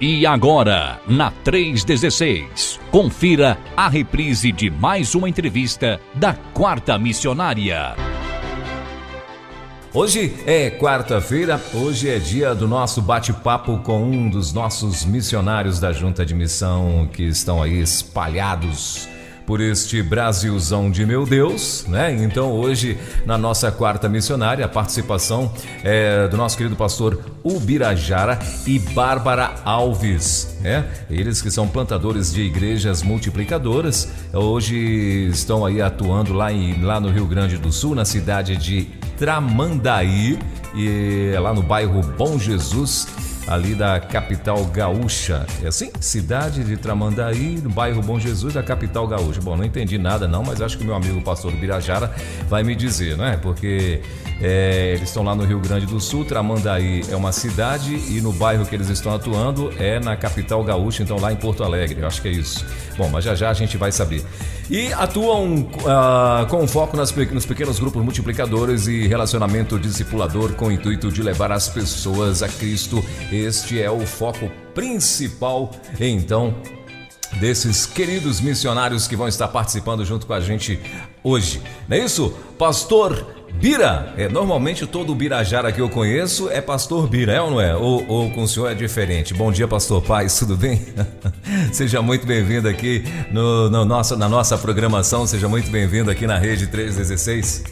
E agora, na 316, confira a reprise de mais uma entrevista da Quarta Missionária. Hoje é quarta-feira, hoje é dia do nosso bate-papo com um dos nossos missionários da Junta de Missão que estão aí espalhados por este Brasilzão de meu Deus, né? Então hoje na nossa quarta missionária a participação é do nosso querido pastor Ubirajara e Bárbara Alves, né? Eles que são plantadores de igrejas multiplicadoras, hoje estão aí atuando lá, em, lá no Rio Grande do Sul, na cidade de Tramandaí e lá no bairro Bom Jesus ali da capital gaúcha. É assim? Cidade de Tramandaí, no bairro Bom Jesus, da capital gaúcha. Bom, não entendi nada não, mas acho que o meu amigo pastor Birajara vai me dizer, não é? Porque é, eles estão lá no Rio Grande do Sul, Tramandaí é uma cidade e no bairro que eles estão atuando é na capital gaúcha, então lá em Porto Alegre. Eu acho que é isso. Bom, mas já já a gente vai saber. E atuam uh, com foco nas, nos pequenos grupos multiplicadores e relacionamento discipulador com o intuito de levar as pessoas a Cristo. Este é o foco principal, então, desses queridos missionários que vão estar participando junto com a gente hoje. Não é isso? Pastor Bira, é, normalmente todo Birajara que eu conheço é Pastor Bira, é ou não é? Ou, ou com o senhor é diferente? Bom dia, Pastor Paz, tudo bem? seja muito bem-vindo aqui no, no nosso, na nossa programação, seja muito bem-vindo aqui na Rede 316.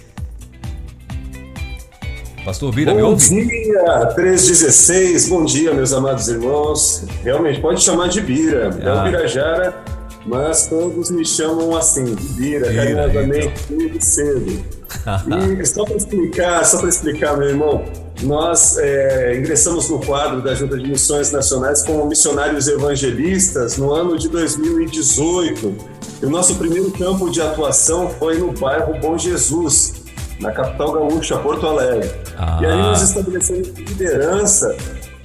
Pastor Bira, bom me ouve? Bom dia, 316, bom dia, meus amados irmãos. Realmente, pode chamar de Bira, é ah. o Birajara, mas todos me chamam assim, Bira carinhosamente, muito cedo e só para explicar, só para explicar, meu irmão, nós é, ingressamos no quadro da Junta de Missões Nacionais como missionários evangelistas no ano de 2018. E o nosso primeiro campo de atuação foi no bairro Bom Jesus, na capital gaúcha, Porto Alegre. Ah. E aí nós estabelecemos liderança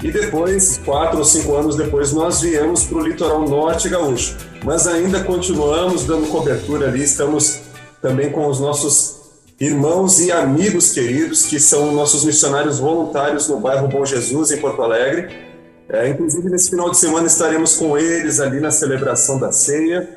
e depois, quatro ou cinco anos depois, nós viemos para o litoral norte gaúcho. Mas ainda continuamos dando cobertura ali, estamos também com os nossos irmãos e amigos queridos que são nossos missionários voluntários no bairro Bom Jesus, em Porto Alegre. É, inclusive, nesse final de semana estaremos com eles ali na celebração da ceia.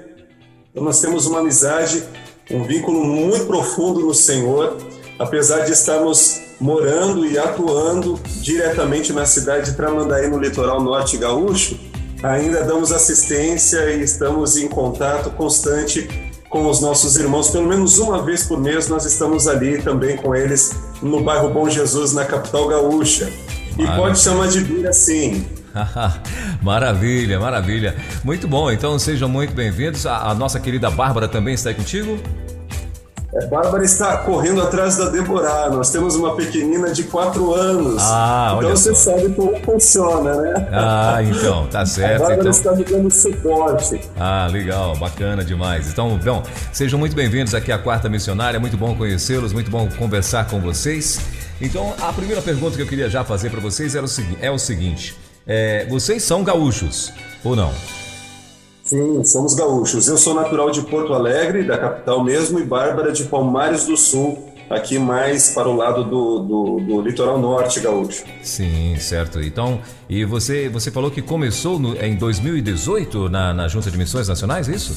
Então, nós temos uma amizade, um vínculo muito profundo no Senhor, apesar de estarmos morando e atuando diretamente na cidade de Tramandaí, no litoral norte gaúcho, ainda damos assistência e estamos em contato constante com os nossos irmãos. Pelo menos uma vez por mês nós estamos ali também com eles no bairro Bom Jesus, na capital gaúcha. E pode chamar de Bira sim. maravilha, maravilha. Muito bom, então sejam muito bem-vindos. A, a nossa querida Bárbara também está aí contigo? É, Bárbara está correndo atrás da Deborah. Nós temos uma pequenina de 4 anos. Ah, então você só. sabe como funciona, né? Ah, então, tá certo. A Bárbara então... está me dando suporte. Ah, legal, bacana demais. Então, bom, sejam muito bem-vindos aqui à Quarta Missionária. Muito bom conhecê-los, muito bom conversar com vocês. Então, a primeira pergunta que eu queria já fazer para vocês era o segui é o seguinte: é, vocês são gaúchos ou não? Sim, somos gaúchos. Eu sou natural de Porto Alegre, da capital mesmo, e Bárbara de Palmares do Sul, aqui mais para o lado do, do, do, litoral norte gaúcho. Sim, certo. Então, e você, você falou que começou no, em 2018 na, na Junta de Missões Nacionais, é isso?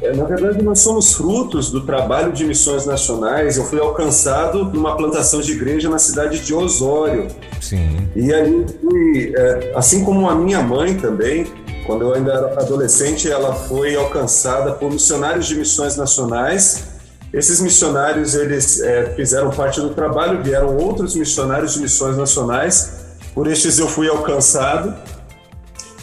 É, na verdade, nós somos frutos do trabalho de missões nacionais. Eu fui alcançado numa plantação de igreja na cidade de Osório. Sim. E aí, fui, é, assim como a minha mãe também, quando eu ainda era adolescente, ela foi alcançada por missionários de missões nacionais. Esses missionários eles é, fizeram parte do trabalho, vieram outros missionários de missões nacionais. Por estes eu fui alcançado.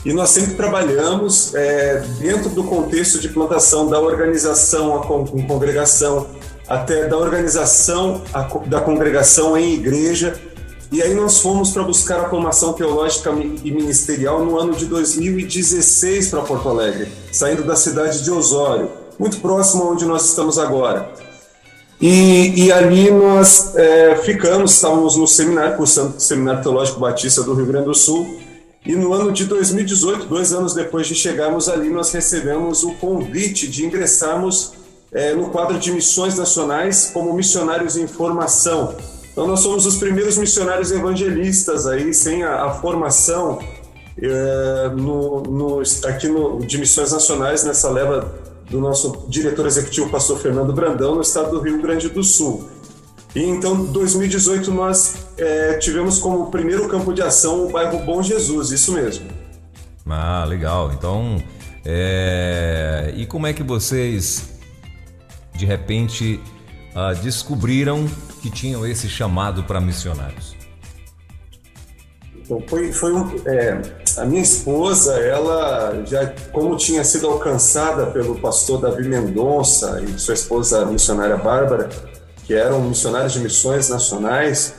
E nós sempre trabalhamos é, dentro do contexto de plantação da organização em congregação, até da organização da congregação em igreja e aí nós fomos para buscar a formação teológica e ministerial no ano de 2016 para Porto Alegre, saindo da cidade de Osório, muito próximo onde nós estamos agora. E, e ali nós é, ficamos, estávamos no seminário, cursando o Seminário Teológico Batista do Rio Grande do Sul, e no ano de 2018, dois anos depois de chegarmos ali, nós recebemos o convite de ingressarmos é, no quadro de missões nacionais como missionários em formação, então nós somos os primeiros missionários evangelistas aí, sem a, a formação é, no, no, aqui no, de Missões Nacionais, nessa leva do nosso diretor executivo, pastor Fernando Brandão, no estado do Rio Grande do Sul. E então, 2018, nós é, tivemos como primeiro campo de ação o bairro Bom Jesus, isso mesmo. Ah, legal. Então, é... e como é que vocês, de repente, uh, descobriram que tinham esse chamado para missionários? Então, foi, foi um, é, a minha esposa, ela já, como tinha sido alcançada pelo pastor Davi Mendonça e sua esposa a missionária Bárbara, que eram missionários de missões nacionais,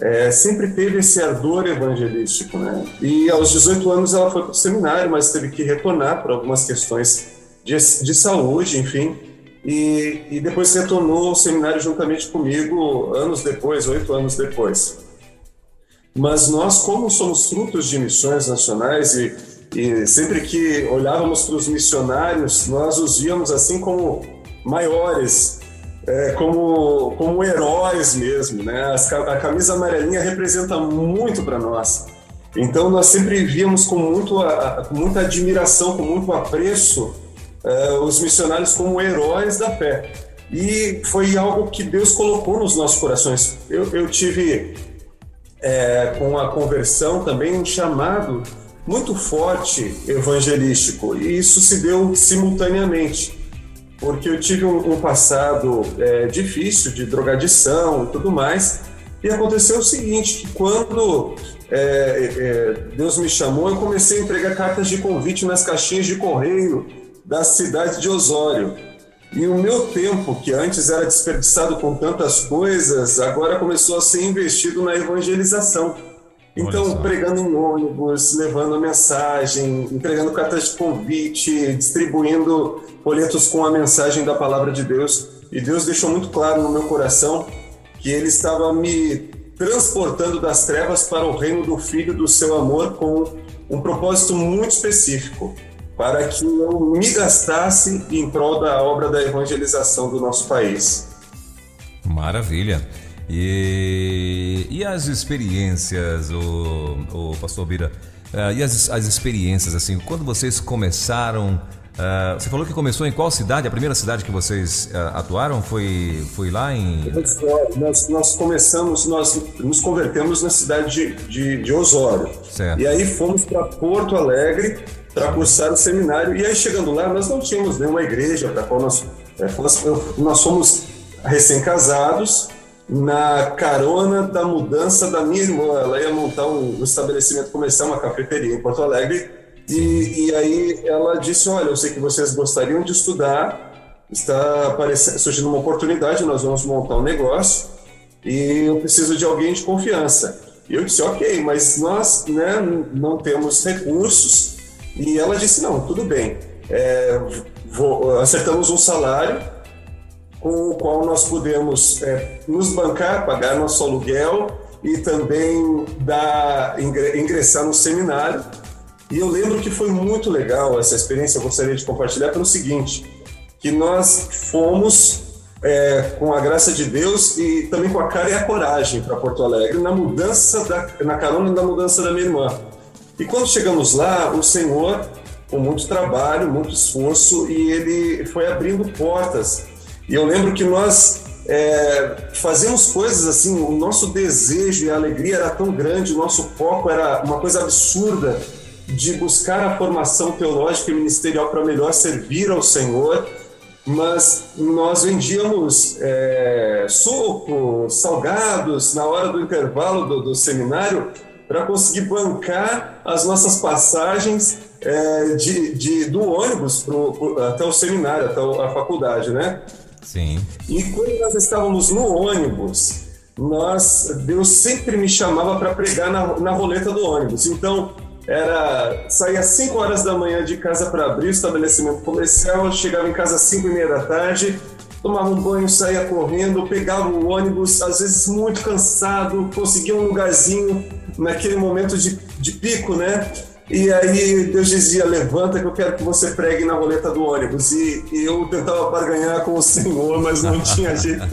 é, sempre teve esse ardor evangelístico, né? E aos 18 anos ela foi para o seminário, mas teve que retornar por algumas questões de, de saúde, enfim. E, e depois retornou ao seminário juntamente comigo anos depois, oito anos depois. Mas nós, como somos frutos de missões nacionais e, e sempre que olhávamos para os missionários, nós os víamos assim como maiores, é, como, como heróis mesmo, né? A camisa amarelinha representa muito para nós. Então nós sempre víamos com, muito, com muita admiração, com muito apreço, é, os missionários como heróis da fé. E foi algo que Deus colocou nos nossos corações. Eu, eu tive é, com a conversão também um chamado muito forte evangelístico, e isso se deu simultaneamente, porque eu tive um, um passado é, difícil de drogadição e tudo mais, e aconteceu o seguinte: quando é, é, Deus me chamou, eu comecei a entregar cartas de convite nas caixinhas de correio da cidade de Osório. E o meu tempo, que antes era desperdiçado com tantas coisas, agora começou a ser investido na evangelização. Então, pregando em ônibus, levando mensagem, entregando cartas de convite, distribuindo folhetos com a mensagem da palavra de Deus. E Deus deixou muito claro no meu coração que Ele estava me transportando das trevas para o reino do Filho do seu amor com um propósito muito específico para que eu me gastasse em prol da obra da evangelização do nosso país. Maravilha. E, e as experiências, o, o pastor Bira, uh, e as, as experiências, assim, quando vocês começaram Uh, você falou que começou em qual cidade? A primeira cidade que vocês uh, atuaram foi, foi lá em. Nós, nós começamos, nós nos convertemos na cidade de, de, de Osório. Certo. E aí fomos para Porto Alegre para cursar o seminário. E aí, chegando lá, nós não tínhamos nenhuma igreja para qual nós, é, nós, nós somos recém-casados, na carona da mudança da minha irmã. Ela ia montar um, um estabelecimento comercial, uma cafeteria em Porto Alegre. E, e, aí ela disse: Olha, eu sei que vocês gostariam de estudar, está surgindo uma oportunidade, nós vamos montar um negócio e eu preciso de alguém de confiança. E eu disse: Ok, mas nós né, não temos recursos e ela disse: não, tudo bem, é, vou, acertamos um salário com o qual nós podemos é, nos bancar, pagar nosso aluguel e também dar, ingressar no seminário. E eu lembro que foi muito legal essa experiência, eu gostaria de compartilhar pelo seguinte, que nós fomos é, com a graça de Deus e também com a cara e a coragem para Porto Alegre na mudança da, na carona da mudança da minha irmã. E quando chegamos lá, o Senhor, com muito trabalho, muito esforço, e ele foi abrindo portas. E eu lembro que nós é, fazíamos coisas assim, o nosso desejo e a alegria era tão grande, o nosso foco era uma coisa absurda de buscar a formação teológica e ministerial para melhor servir ao Senhor, mas nós vendíamos é, suco, salgados na hora do intervalo do, do seminário para conseguir bancar as nossas passagens é, de, de, do ônibus pro, pro, até o seminário, até a faculdade, né? Sim. E quando nós estávamos no ônibus, nós, Deus sempre me chamava para pregar na, na roleta do ônibus. Então, era saía às 5 horas da manhã de casa para abrir o estabelecimento comercial, chegava em casa às 5 e meia da tarde, tomava um banho, saía correndo, pegava o ônibus, às vezes muito cansado, conseguia um lugarzinho naquele momento de, de pico, né? E aí Deus dizia: Levanta que eu quero que você pregue na roleta do ônibus. E, e eu tentava barganhar com o Senhor, mas não tinha jeito.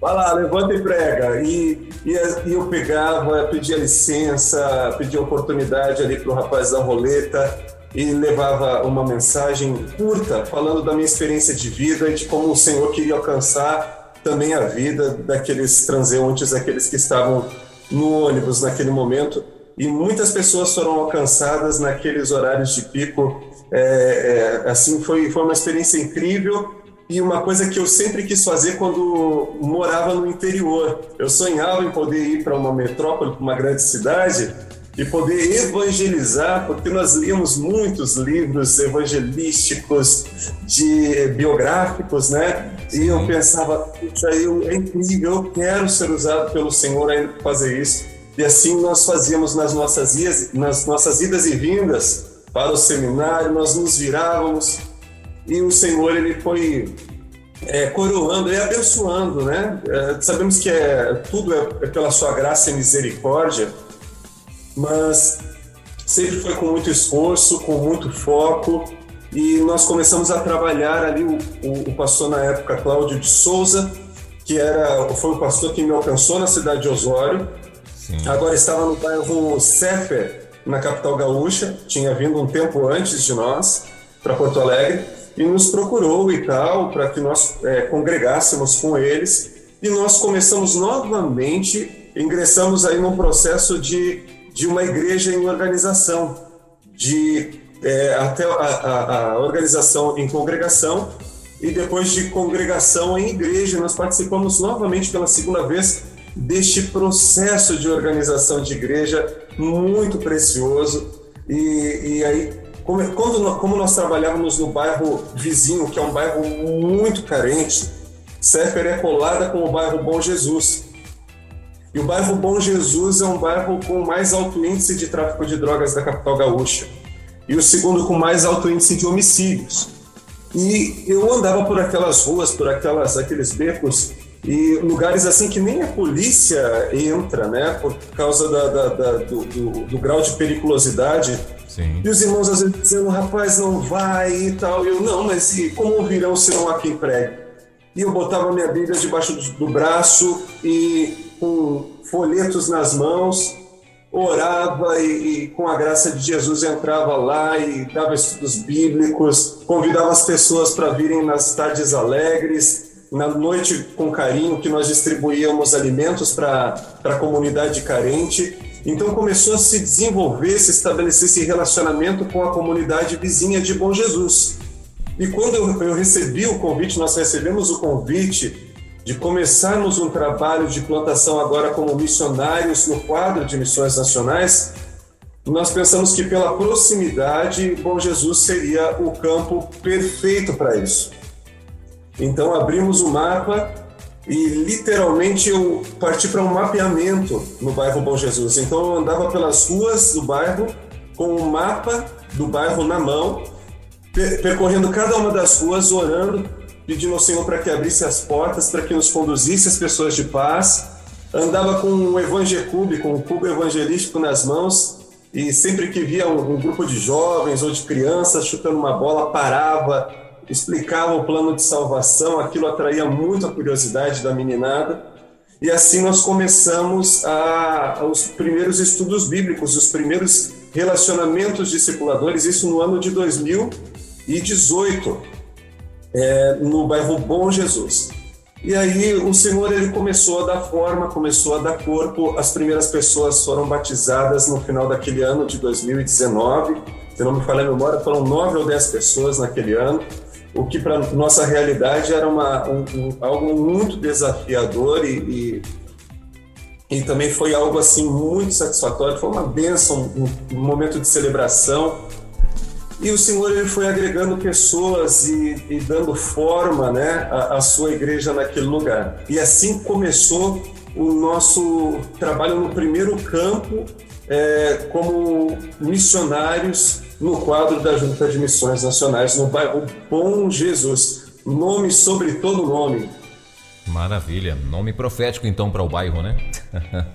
vai lá, levanta e prega. E, e, e eu pegava, pedia licença, pedia oportunidade ali para o rapaz da roleta e levava uma mensagem curta falando da minha experiência de vida e de como o Senhor queria alcançar também a vida daqueles transeuntes, daqueles que estavam no ônibus naquele momento. E muitas pessoas foram alcançadas naqueles horários de pico. É, é, assim, foi, foi uma experiência incrível e uma coisa que eu sempre quis fazer quando morava no interior. Eu sonhava em poder ir para uma metrópole, para uma grande cidade e poder evangelizar, porque nós líamos muitos livros evangelísticos, de biográficos, né? E eu pensava, puxa, eu, é incrível, eu quero ser usado pelo Senhor ainda para fazer isso. E assim nós fazíamos nas nossas idas, nas nossas idas e vindas para o seminário, nós nos virávamos e o Senhor ele foi é, coroando e abençoando, né? É, sabemos que é, tudo é, é pela sua graça e misericórdia, mas sempre foi com muito esforço, com muito foco, e nós começamos a trabalhar ali, o, o, o pastor na época, Cláudio de Souza, que era, foi o pastor que me alcançou na cidade de Osório, Sim. agora estava no bairro Sefer, na capital gaúcha, tinha vindo um tempo antes de nós, para Porto Alegre, e nos procurou e tal, para que nós é, congregássemos com eles, e nós começamos novamente, ingressamos aí num processo de de uma igreja em organização, de é, até a, a, a, organização em congregação e depois de congregação em igreja. Nós participamos novamente pela segunda vez deste processo de organização de igreja muito precioso. E, e aí, como, quando, como nós trabalhávamos no bairro vizinho, que é um bairro muito carente, Séfer é colada com o bairro Bom Jesus. E o bairro Bom Jesus é um bairro com mais alto índice de tráfico de drogas da capital gaúcha. E o segundo com mais alto índice de homicídios. E eu andava por aquelas ruas, por aquelas, aqueles becos, e lugares assim que nem a polícia entra, né? Por causa da, da, da, do, do, do, grau de periculosidade. Sim. E os irmãos às vezes dizendo, rapaz, não vai e tal. E eu, não, mas e como ouvirão se não há quem pregue? E eu botava minha Bíblia debaixo do, do braço e com folhetos nas mãos, orava e, e, com a graça de Jesus entrava lá e dava estudos bíblicos, convidava as pessoas para virem nas tardes alegres, na noite com carinho que nós distribuíamos alimentos para a comunidade carente. Então começou a se desenvolver, se estabelecer esse relacionamento com a comunidade vizinha de Bom Jesus. E quando eu, eu recebi o convite, nós recebemos o convite de começarmos um trabalho de plantação agora como missionários no quadro de missões nacionais, nós pensamos que pela proximidade, Bom Jesus seria o campo perfeito para isso. Então abrimos o mapa e literalmente eu parti para um mapeamento no bairro Bom Jesus. Então eu andava pelas ruas do bairro com o um mapa do bairro na mão, percorrendo cada uma das ruas, orando pedindo ao Senhor para que abrisse as portas, para que nos conduzisse as pessoas de paz. Andava com um evangecube, com um cubo evangelístico nas mãos, e sempre que via um, um grupo de jovens ou de crianças chutando uma bola, parava, explicava o plano de salvação, aquilo atraía muito a curiosidade da meninada. E assim nós começamos a, os primeiros estudos bíblicos, os primeiros relacionamentos discipuladores, isso no ano de 2018 é, no bairro Bom Jesus. E aí o Senhor ele começou a dar forma, começou a dar corpo. As primeiras pessoas foram batizadas no final daquele ano de 2019. Se não me falha a memória, foram nove ou dez pessoas naquele ano, o que para nossa realidade era uma, um, um, algo muito desafiador e, e, e, também foi algo assim muito satisfatório. Foi uma bênção, um, um momento de celebração e o Senhor ele foi agregando pessoas e, e dando forma né, à, à, sua igreja naquele lugar. E assim começou o nosso trabalho no primeiro campo é, como missionários no quadro da Junta de Missões Nacionais no bairro Bom Jesus. Nome sobre todo nome. Maravilha. Nome profético então para o bairro, né?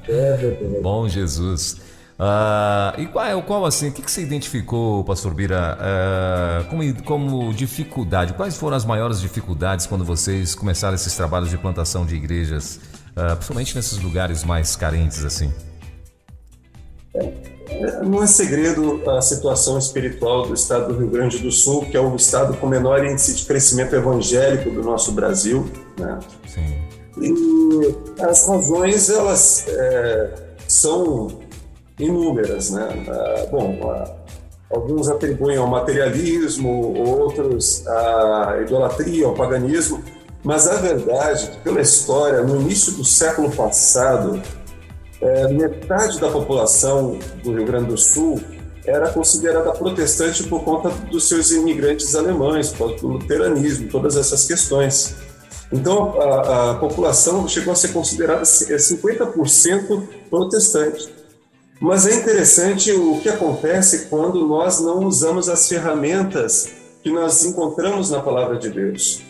É, é, é. Bom Jesus. Uh, e qual, é, qual assim, o que, que você identificou, pastor Bira, uh, como, como dificuldade? Quais foram as maiores dificuldades quando vocês começaram esses trabalhos de plantação de igrejas, uh, principalmente nesses lugares mais carentes assim? Não é segredo a situação espiritual do estado do Rio Grande do Sul, que é o estado com menor índice de crescimento evangélico do nosso Brasil. Né? Sim. E as razões, elas é, são inúmeras, né? Ah, bom, ah, alguns atribuem ao materialismo, outros à idolatria, ao paganismo, mas a verdade é que, pela história, no início do século passado, é, metade da população do Rio Grande do Sul era considerada protestante por conta dos seus imigrantes alemães, por causa do luteranismo, todas essas questões. Então, a, a população chegou a ser considerada 50% protestante. Mas é interessante o que acontece quando nós não usamos as ferramentas que nós encontramos na palavra de Deus.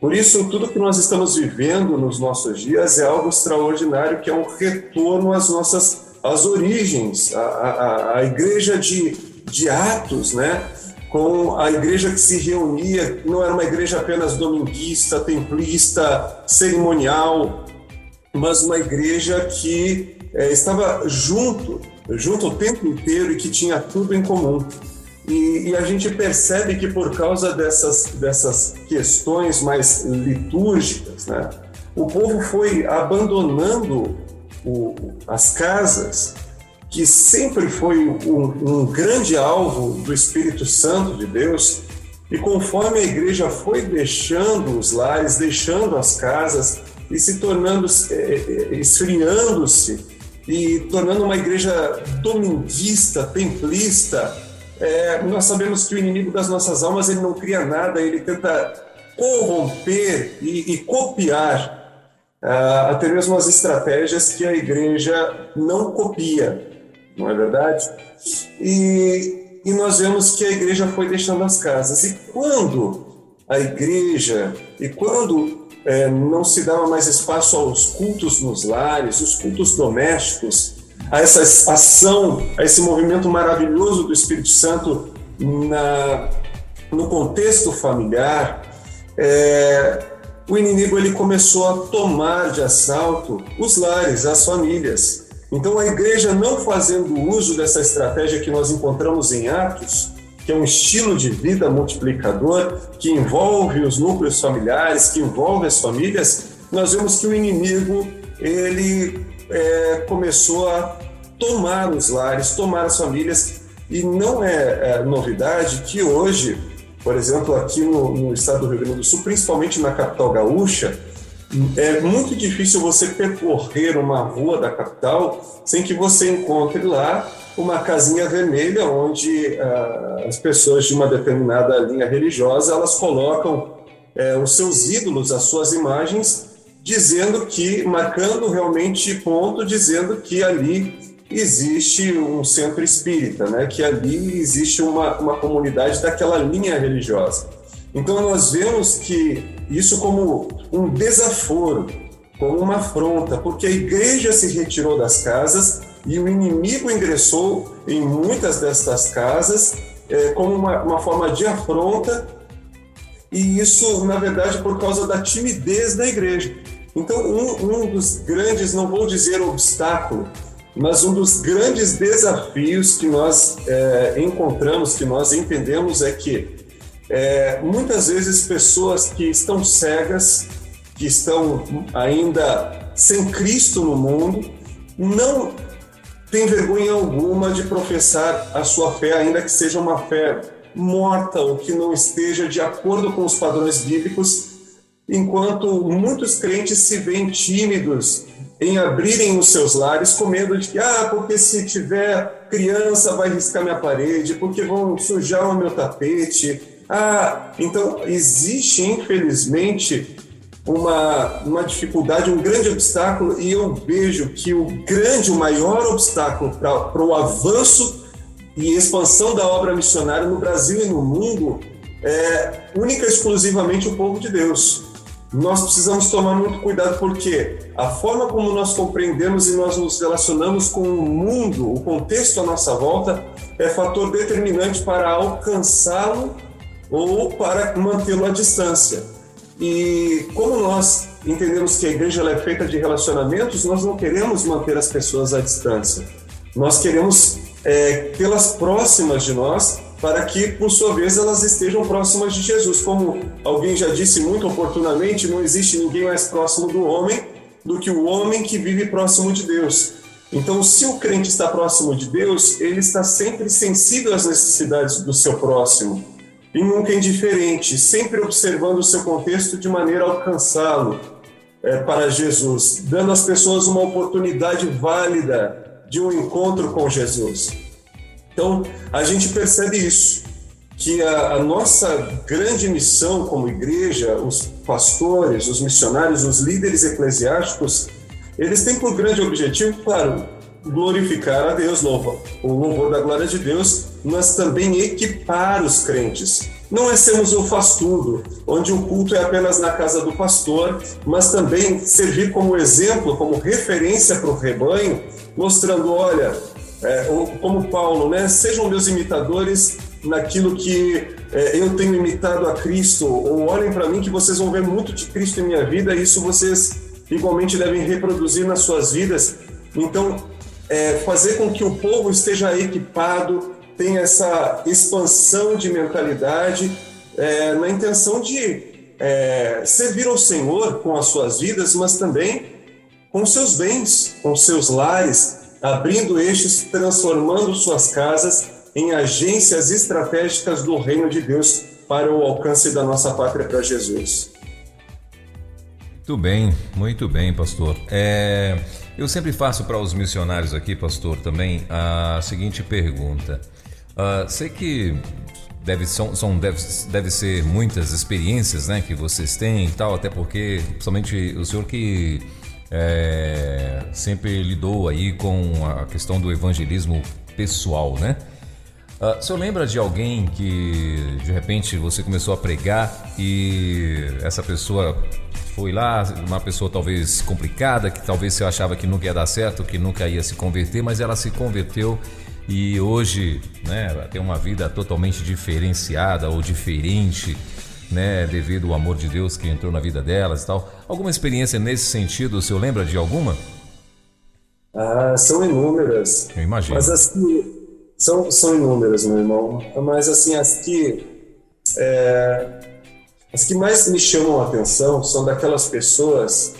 Por isso, tudo que nós estamos vivendo nos nossos dias é algo extraordinário, que é um retorno às nossas às origens, a, a, igreja de, de Atos, né? com a igreja que se reunia, não era uma igreja apenas dominguista, templista, cerimonial, mas uma igreja que é, estava junto junto o tempo inteiro e que tinha tudo em comum. E, e, a gente percebe que por causa dessas, dessas questões mais litúrgicas, né, o povo foi abandonando o, as casas, que sempre foi um, um grande alvo do Espírito Santo de Deus, e conforme a igreja foi deixando os lares, deixando as casas e se tornando, eh, eh, esfriando-se e tornando uma igreja dominguista, templista, é, nós sabemos que o inimigo das nossas almas ele não cria nada, ele tenta corromper e, e copiar uh, até mesmo as estratégias que a igreja não copia, não é verdade? E, e nós vemos que a igreja foi deixando as casas. E quando a igreja, e quando é, não se dava mais espaço aos cultos nos lares, os cultos domésticos, a essa ação, a esse movimento maravilhoso do Espírito Santo na, no contexto familiar, é, o inimigo ele começou a tomar de assalto os lares, as famílias. Então a igreja não fazendo uso dessa estratégia que nós encontramos em Atos, que é um estilo de vida multiplicador que envolve os núcleos familiares, que envolve as famílias, nós vemos que o inimigo ele é, começou a tomar os lares, tomar as famílias, e não é, é novidade que hoje, por exemplo, aqui no, no estado do Rio Grande do Sul, principalmente na capital gaúcha, é muito difícil você percorrer uma rua da capital sem que você encontre lá uma casinha vermelha onde uh, as pessoas de uma determinada linha religiosa elas colocam uh, os seus ídolos, as suas imagens, dizendo que, marcando realmente ponto, dizendo que ali existe um centro espírita, né? que ali existe uma, uma comunidade daquela linha religiosa. Então nós vemos que isso como um desaforo, como uma afronta, porque a igreja se retirou das casas e o inimigo ingressou em muitas destas casas é, como uma, uma forma de afronta, e isso, na verdade, por causa da timidez da igreja. Então, um, um dos grandes, não vou dizer obstáculo, mas um dos grandes desafios que nós é, encontramos, que nós entendemos é que é, muitas vezes pessoas que estão cegas, que estão ainda sem Cristo no mundo, não tem vergonha alguma de professar a sua fé, ainda que seja uma fé morta ou que não esteja de acordo com os padrões bíblicos, enquanto muitos crentes se veem tímidos em abrirem os seus lares com medo de que, ah, porque se tiver criança vai riscar minha parede, porque vão sujar o meu tapete. Ah, então existe, infelizmente, uma, uma dificuldade, um grande obstáculo, e eu vejo que o grande, o maior obstáculo para o avanço e expansão da obra missionária no Brasil e no mundo é única e exclusivamente o povo de Deus. nós precisamos tomar muito cuidado porque a forma como nós compreendemos e nós nos relacionamos com o mundo, o contexto à nossa volta, é fator determinante para alcançá-lo ou para mantê-lo à distância. E como nós entendemos que a igreja é feita de relacionamentos, nós não queremos manter as pessoas à distância. Nós queremos é, tê-las próximas de nós para que, por sua vez, elas estejam próximas de Jesus. Como alguém já disse muito oportunamente, não existe ninguém mais próximo do homem do que o homem que vive próximo de Deus. Então, se o crente está próximo de Deus, ele está sempre sensível às necessidades do seu próximo e nunca indiferente, sempre observando o seu contexto de maneira a alcançá-lo é, para Jesus, dando às pessoas uma oportunidade válida de um encontro com Jesus. Então, a gente percebe isso, que a, a, nossa grande missão como igreja, os pastores, os missionários, os líderes eclesiásticos, eles têm por grande objetivo, claro, glorificar a Deus, louva, o louvor da glória de Deus, mas também equipar os crentes. Não é sermos o faz tudo, onde o culto é apenas na casa do pastor, mas também servir como exemplo, como referência para o rebanho, mostrando, olha, é, como Paulo, né? Sejam meus imitadores naquilo que é, eu tenho imitado a Cristo, ou olhem para mim que vocês vão ver muito de Cristo em minha vida, e isso vocês igualmente devem reproduzir nas suas vidas. Então, é, fazer com que o povo esteja equipado, tenha essa expansão de mentalidade, é, na intenção de é, servir ao Senhor com as suas vidas, mas também com seus bens, com seus lares, abrindo estes, transformando suas casas em agências estratégicas do reino de Deus para o alcance da nossa pátria para Jesus. Muito bem, muito bem, pastor. É, eu sempre faço para os missionários aqui, pastor, também a seguinte pergunta. Uh, sei que deve, são, são, deve, deve ser muitas experiências né, que vocês têm e tal, até porque, somente o senhor que é, sempre lidou aí com a questão do evangelismo pessoal, né? Uh, o senhor lembra de alguém que de repente você começou a pregar e essa pessoa foi lá, uma pessoa talvez complicada, que talvez você achava que nunca ia dar certo, que nunca ia se converter, mas ela se converteu e hoje né, tem uma vida totalmente diferenciada ou diferente né, devido ao amor de Deus que entrou na vida delas e tal. Alguma experiência nesse sentido, o senhor lembra de alguma? Ah, são inúmeras. Eu imagino. Mas as que são, são inúmeras, meu irmão. Mas assim, as que é, as que mais me chamam a atenção são daquelas pessoas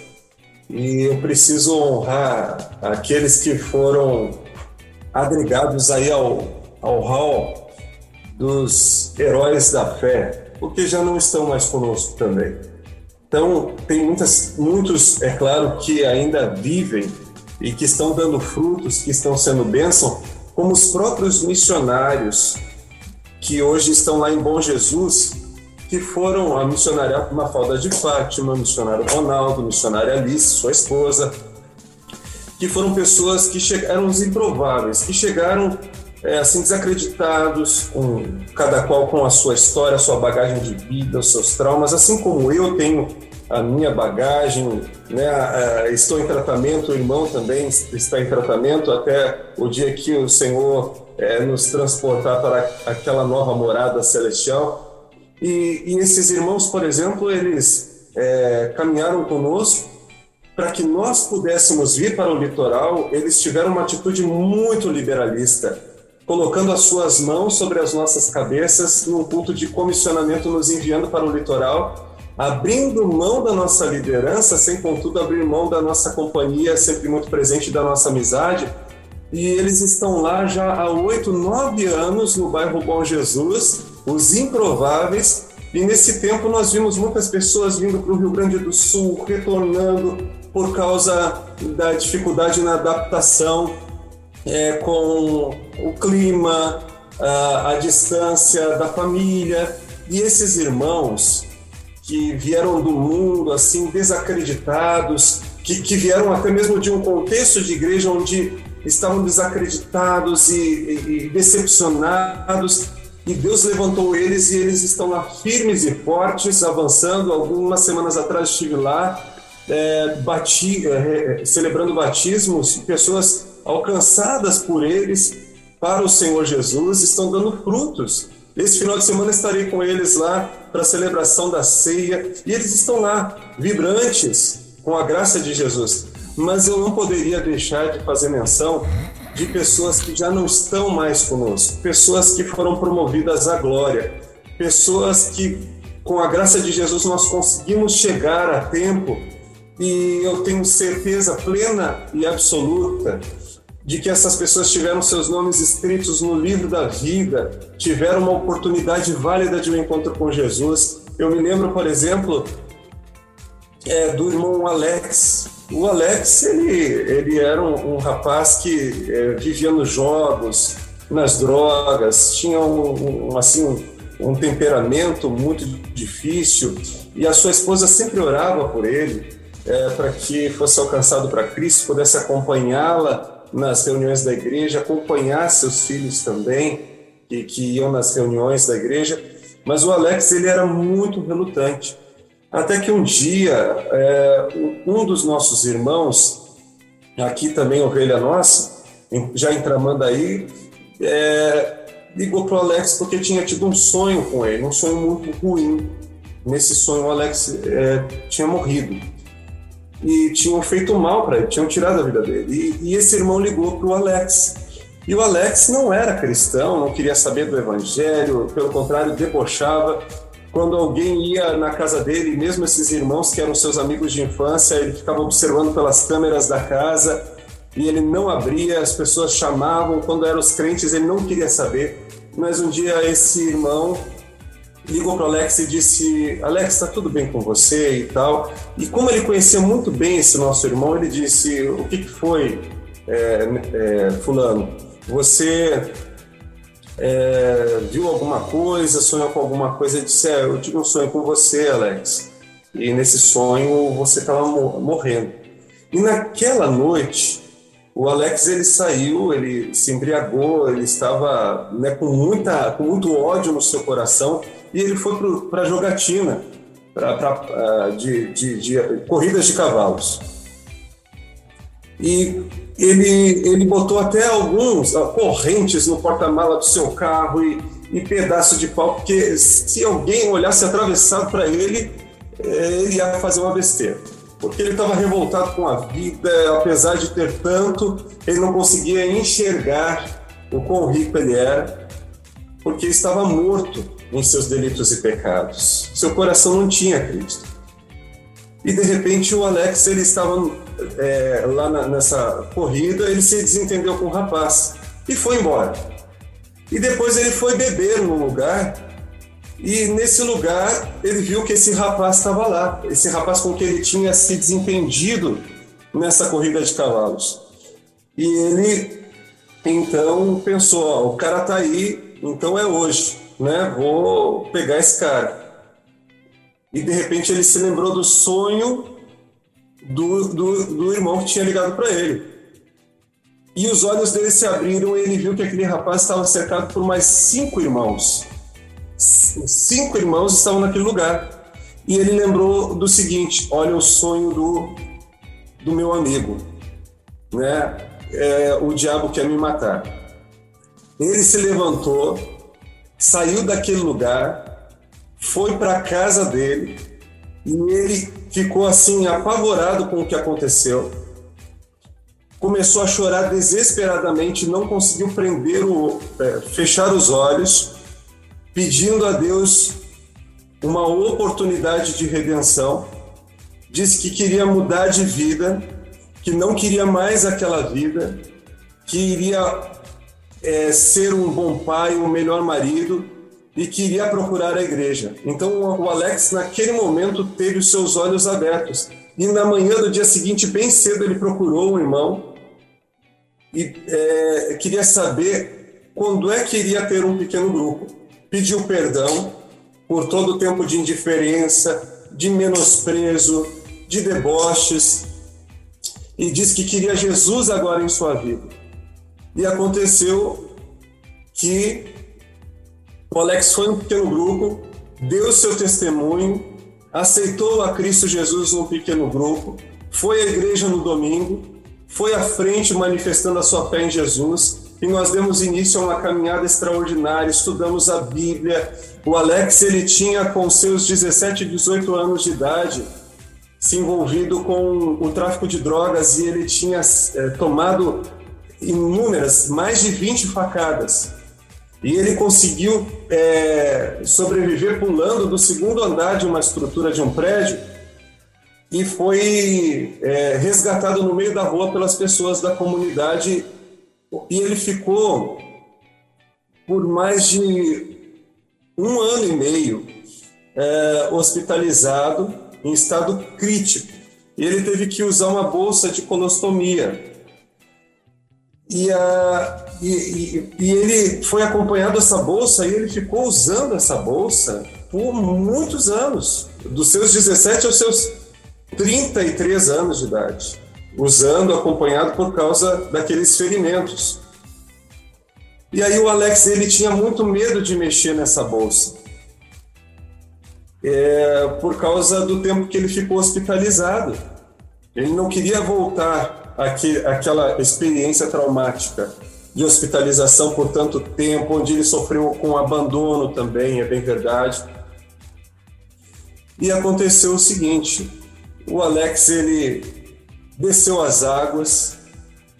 e eu preciso honrar aqueles que foram agregados aí ao, ao hall dos heróis da fé, porque já não estão mais conosco também. Então, tem muitas, muitos, é claro, que ainda vivem e que estão dando frutos, que estão sendo bênção, como os próprios missionários que hoje estão lá em Bom Jesus, que foram a missionária Mafalda de Fátima, missionário Ronaldo, missionária Alice, sua esposa, que foram pessoas que chegaram os improváveis, que chegaram é, assim desacreditados, com, cada qual com a sua história, a sua bagagem de vida, os seus traumas, assim como eu tenho a minha bagagem, né? estou em tratamento, o irmão também está em tratamento até o dia que o Senhor é, nos transportar para aquela nova morada celestial. E, e esses irmãos, por exemplo, eles é, caminharam conosco para que nós pudéssemos vir para o litoral. Eles tiveram uma atitude muito liberalista colocando as suas mãos sobre as nossas cabeças num culto de comissionamento, nos enviando para o litoral, abrindo mão da nossa liderança, sem contudo abrir mão da nossa companhia, sempre muito presente da nossa amizade. E eles estão lá já há oito, nove anos no bairro Bom Jesus, os improváveis. E nesse tempo nós vimos muitas pessoas vindo para o Rio Grande do Sul, retornando por causa da dificuldade na adaptação é, com o clima, a, a distância da família. E esses irmãos que vieram do mundo assim desacreditados, que, que vieram até mesmo de um contexto de igreja onde estavam desacreditados e, e, e decepcionados, e Deus levantou eles e eles estão lá firmes e fortes, avançando. Algumas semanas atrás estive lá, é, bati, é, celebrando batismos, pessoas alcançadas por eles para o Senhor Jesus estão dando frutos. Esse final de semana estarei com eles lá para a celebração da ceia e eles estão lá, vibrantes, com a graça de Jesus. Mas eu não poderia deixar de fazer menção de pessoas que já não estão mais conosco, pessoas que foram promovidas à glória, pessoas que, com a graça de Jesus, nós conseguimos chegar a tempo e eu tenho certeza plena e absoluta de que essas pessoas tiveram seus nomes escritos no livro da vida, tiveram uma oportunidade válida de um encontro com Jesus. Eu me lembro, por exemplo, é, do irmão Alex, o Alex, ele, ele era um, um rapaz que é, vivia nos jogos, nas drogas, tinha um, um assim, um, temperamento muito difícil e a sua esposa sempre orava por ele é, para que fosse alcançado para Cristo, pudesse acompanhá-la nas reuniões da igreja, acompanhar seus filhos também, que, que iam nas reuniões da igreja. Mas o Alex ele era muito relutante. Até que um dia, é, um dos nossos irmãos, aqui também ovelha nossa, já em Tramandaí, é, ligou para o Alex porque tinha tido um sonho com ele, um sonho muito ruim. Nesse sonho, o Alex é, tinha morrido e tinham feito mal para ele, tinham tirado a vida dele. E, e esse irmão ligou para o Alex. E o Alex não era cristão, não queria saber do evangelho, pelo contrário, debochava quando alguém ia na casa dele, mesmo esses irmãos que eram seus amigos de infância, ele ficava observando pelas câmeras da casa e ele não abria, as pessoas chamavam, quando eram os crentes ele não queria saber. Mas um dia esse irmão ligou para Alex e disse: Alex, está tudo bem com você e tal. E como ele conhecia muito bem esse nosso irmão, ele disse: O que, que foi, é, é, Fulano? Você é, viu alguma coisa, sonhou com alguma coisa, e disse: é, Eu tive um sonho com você, Alex. E nesse sonho você estava morrendo. E naquela noite, o Alex ele saiu, ele se embriagou, ele estava né, com, muita, com muito ódio no seu coração e ele foi para a jogatina pra, pra, uh, de, de, de corridas de cavalos. E ele, ele botou até alguns correntes no porta-mala do seu carro e, e pedaço de pau, porque se alguém olhasse atravessado para ele, eh, ele ia fazer uma besteira. Porque ele estava revoltado com a vida, apesar de ter tanto, ele não conseguia enxergar o quão rico ele era, porque estava morto em seus delitos e pecados. Seu coração não tinha Cristo. E de repente o Alex ele estava é, lá na, nessa corrida, ele se desentendeu com o rapaz e foi embora. E depois ele foi beber num lugar e nesse lugar ele viu que esse rapaz estava lá, esse rapaz com quem ele tinha se desentendido nessa corrida de cavalos. E ele então pensou: ó, o cara tá aí, então é hoje, né? Vou pegar esse cara e de repente ele se lembrou do sonho do, do, do irmão que tinha ligado para ele. E os olhos dele se abriram e ele viu que aquele rapaz estava cercado por mais cinco irmãos. Cinco irmãos estavam naquele lugar. E ele lembrou do seguinte: olha o sonho do, do meu amigo, né? É, o diabo quer me matar. Ele se levantou, saiu daquele lugar, foi para a casa dele e ele ficou assim apavorado com o que aconteceu. Começou a chorar desesperadamente, não conseguiu prender o é, fechar os olhos, pedindo a Deus uma oportunidade de redenção. Disse que queria mudar de vida, que não queria mais aquela vida, que iria é, ser um bom pai, um melhor marido, e queria procurar a igreja. Então o Alex, naquele momento, teve os seus olhos abertos. E na manhã do dia seguinte, bem cedo, ele procurou um irmão e é, queria saber quando é que iria ter um pequeno grupo. Pediu perdão por todo o tempo de indiferença, de menosprezo, de deboches e disse que queria Jesus agora em sua vida. E aconteceu que O Alex foi um pequeno grupo, deu seu testemunho, aceitou a Cristo Jesus num pequeno grupo, foi à igreja no domingo, foi à frente manifestando a sua fé em Jesus e nós demos início a uma caminhada extraordinária, estudamos a Bíblia. O Alex ele tinha com seus 17, 18 anos de idade se envolvido com o tráfico de drogas e ele tinha é, tomado inúmeras, mais de 20 facadas. E ele conseguiu é, sobreviver pulando do segundo andar de uma estrutura de um prédio e foi é, resgatado no meio da rua pelas pessoas da comunidade e ele ficou por mais de um ano e meio é, hospitalizado em estado crítico. E ele teve que usar uma bolsa de colostomia. E, a, e, e, e ele foi acompanhado essa bolsa e ele ficou usando essa bolsa por muitos anos, dos seus 17 aos seus 33 anos de idade usando acompanhado por causa daqueles ferimentos. E aí o Alex ele tinha muito medo de mexer nessa bolsa, é, por causa do tempo que ele ficou hospitalizado. Ele não queria voltar àque, àquela experiência traumática de hospitalização por tanto tempo, onde ele sofreu com abandono também, é bem verdade. E aconteceu o seguinte: o Alex ele desceu as águas,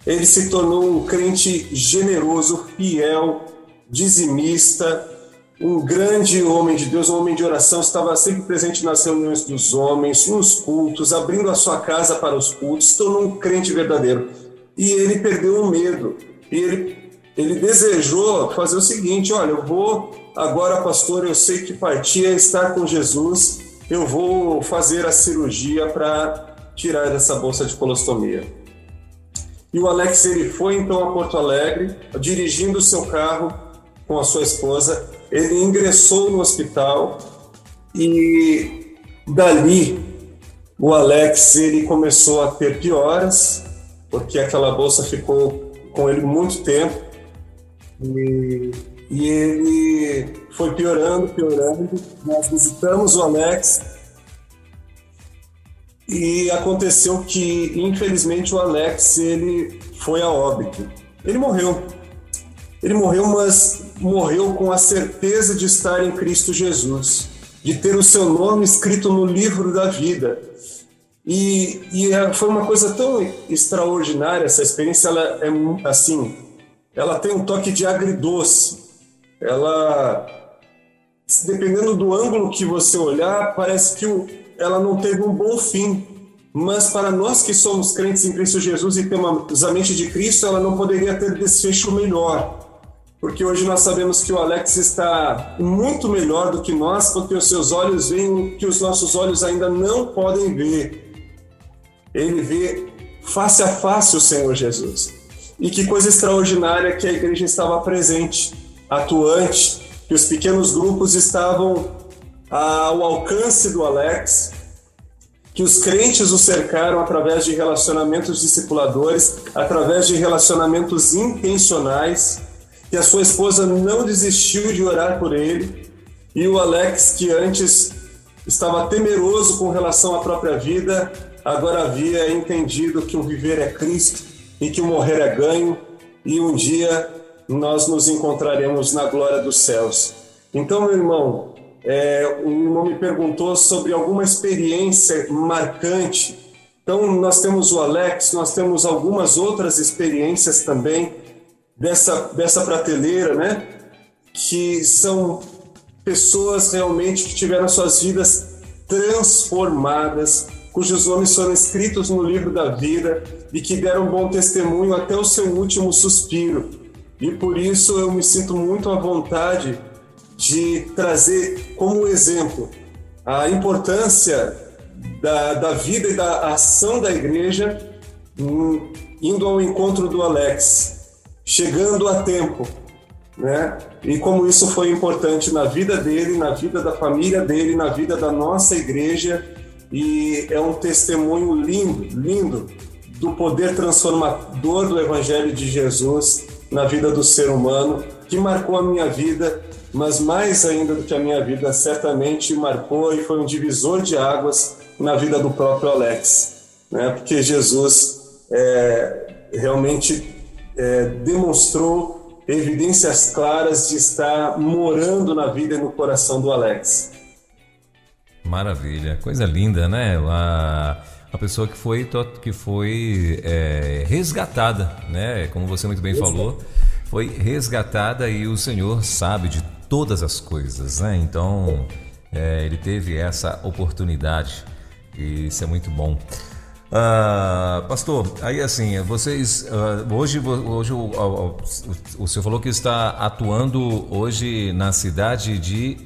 ele se tornou um crente generoso, fiel, dizimista, um grande homem de Deus, um homem de oração, estava sempre presente nas reuniões dos homens, nos cultos, abrindo a sua casa para os cultos, tornou um crente verdadeiro. E ele perdeu o medo. E ele, ele desejou fazer o seguinte: olha, eu vou agora, pastor, eu sei que partir é estar com Jesus, eu vou fazer a cirurgia para tirar essa bolsa de colostomia. E o Alex ele foi então a Porto Alegre, dirigindo o seu carro com a sua esposa. Ele ingressou no hospital e dali o Alex ele começou a ter pioras, porque aquela bolsa ficou com ele muito tempo. E, e ele foi piorando, piorando. Nós visitamos o Alex e aconteceu que, infelizmente, o Alex ele foi a óbito. Ele morreu. Ele morreu, mas morreu com a certeza de estar em Cristo Jesus, de ter o seu nome escrito no livro da vida. E, e é, foi uma coisa tão extraordinária essa experiência. Ela é assim, ela tem um toque de agridoce. Ela, dependendo do ângulo que você olhar, parece que ela não teve um bom fim. Mas para nós que somos crentes em Cristo Jesus e temos a mente de Cristo, ela não poderia ter desfecho melhor. Porque hoje nós sabemos que o Alex está muito melhor do que nós, porque os seus olhos veem o que os nossos olhos ainda não podem ver. Ele vê face a face o Senhor Jesus. E que coisa extraordinária que a igreja estava presente, atuante, que os pequenos grupos estavam ao alcance do Alex, que os crentes o cercaram através de relacionamentos discipuladores, através de relacionamentos intencionais, que a sua esposa não desistiu de orar por ele, e o Alex, que antes estava temeroso com relação à própria vida, agora havia entendido que o viver é Cristo e que o morrer é ganho, e um dia nós nos encontraremos na glória dos céus. Então, meu irmão, é, um irmão me perguntou sobre alguma experiência marcante. Então, nós temos o Alex, nós temos algumas outras experiências também dessa, dessa prateleira, né? Que são pessoas realmente que tiveram suas vidas transformadas, cujos nomes foram escritos no livro da vida e que deram bom testemunho até o seu último suspiro. E por isso eu me sinto muito à vontade de trazer como exemplo a importância da, da vida e da ação da igreja hum, indo ao encontro do Alex, chegando a tempo, né? E como isso foi importante na vida dele, na vida da família dele, na vida da nossa igreja, e é um testemunho lindo, lindo do poder transformador do Evangelho de Jesus na vida do ser humano, que marcou a minha vida, mas mais ainda do que a minha vida, certamente marcou e foi um divisor de águas na vida do próprio Alex, né? porque Jesus é, realmente é, demonstrou evidências claras de estar morando na vida e no coração do Alex. Maravilha, coisa linda, né? A, a pessoa que foi, que foi é, resgatada, né? Como você muito bem falou, foi resgatada e o Senhor sabe de todas as coisas, né? Então é, ele teve essa oportunidade e isso é muito bom. Uh, pastor, aí assim, vocês uh, hoje, hoje o, o, o, senhor falou que está atuando hoje na cidade de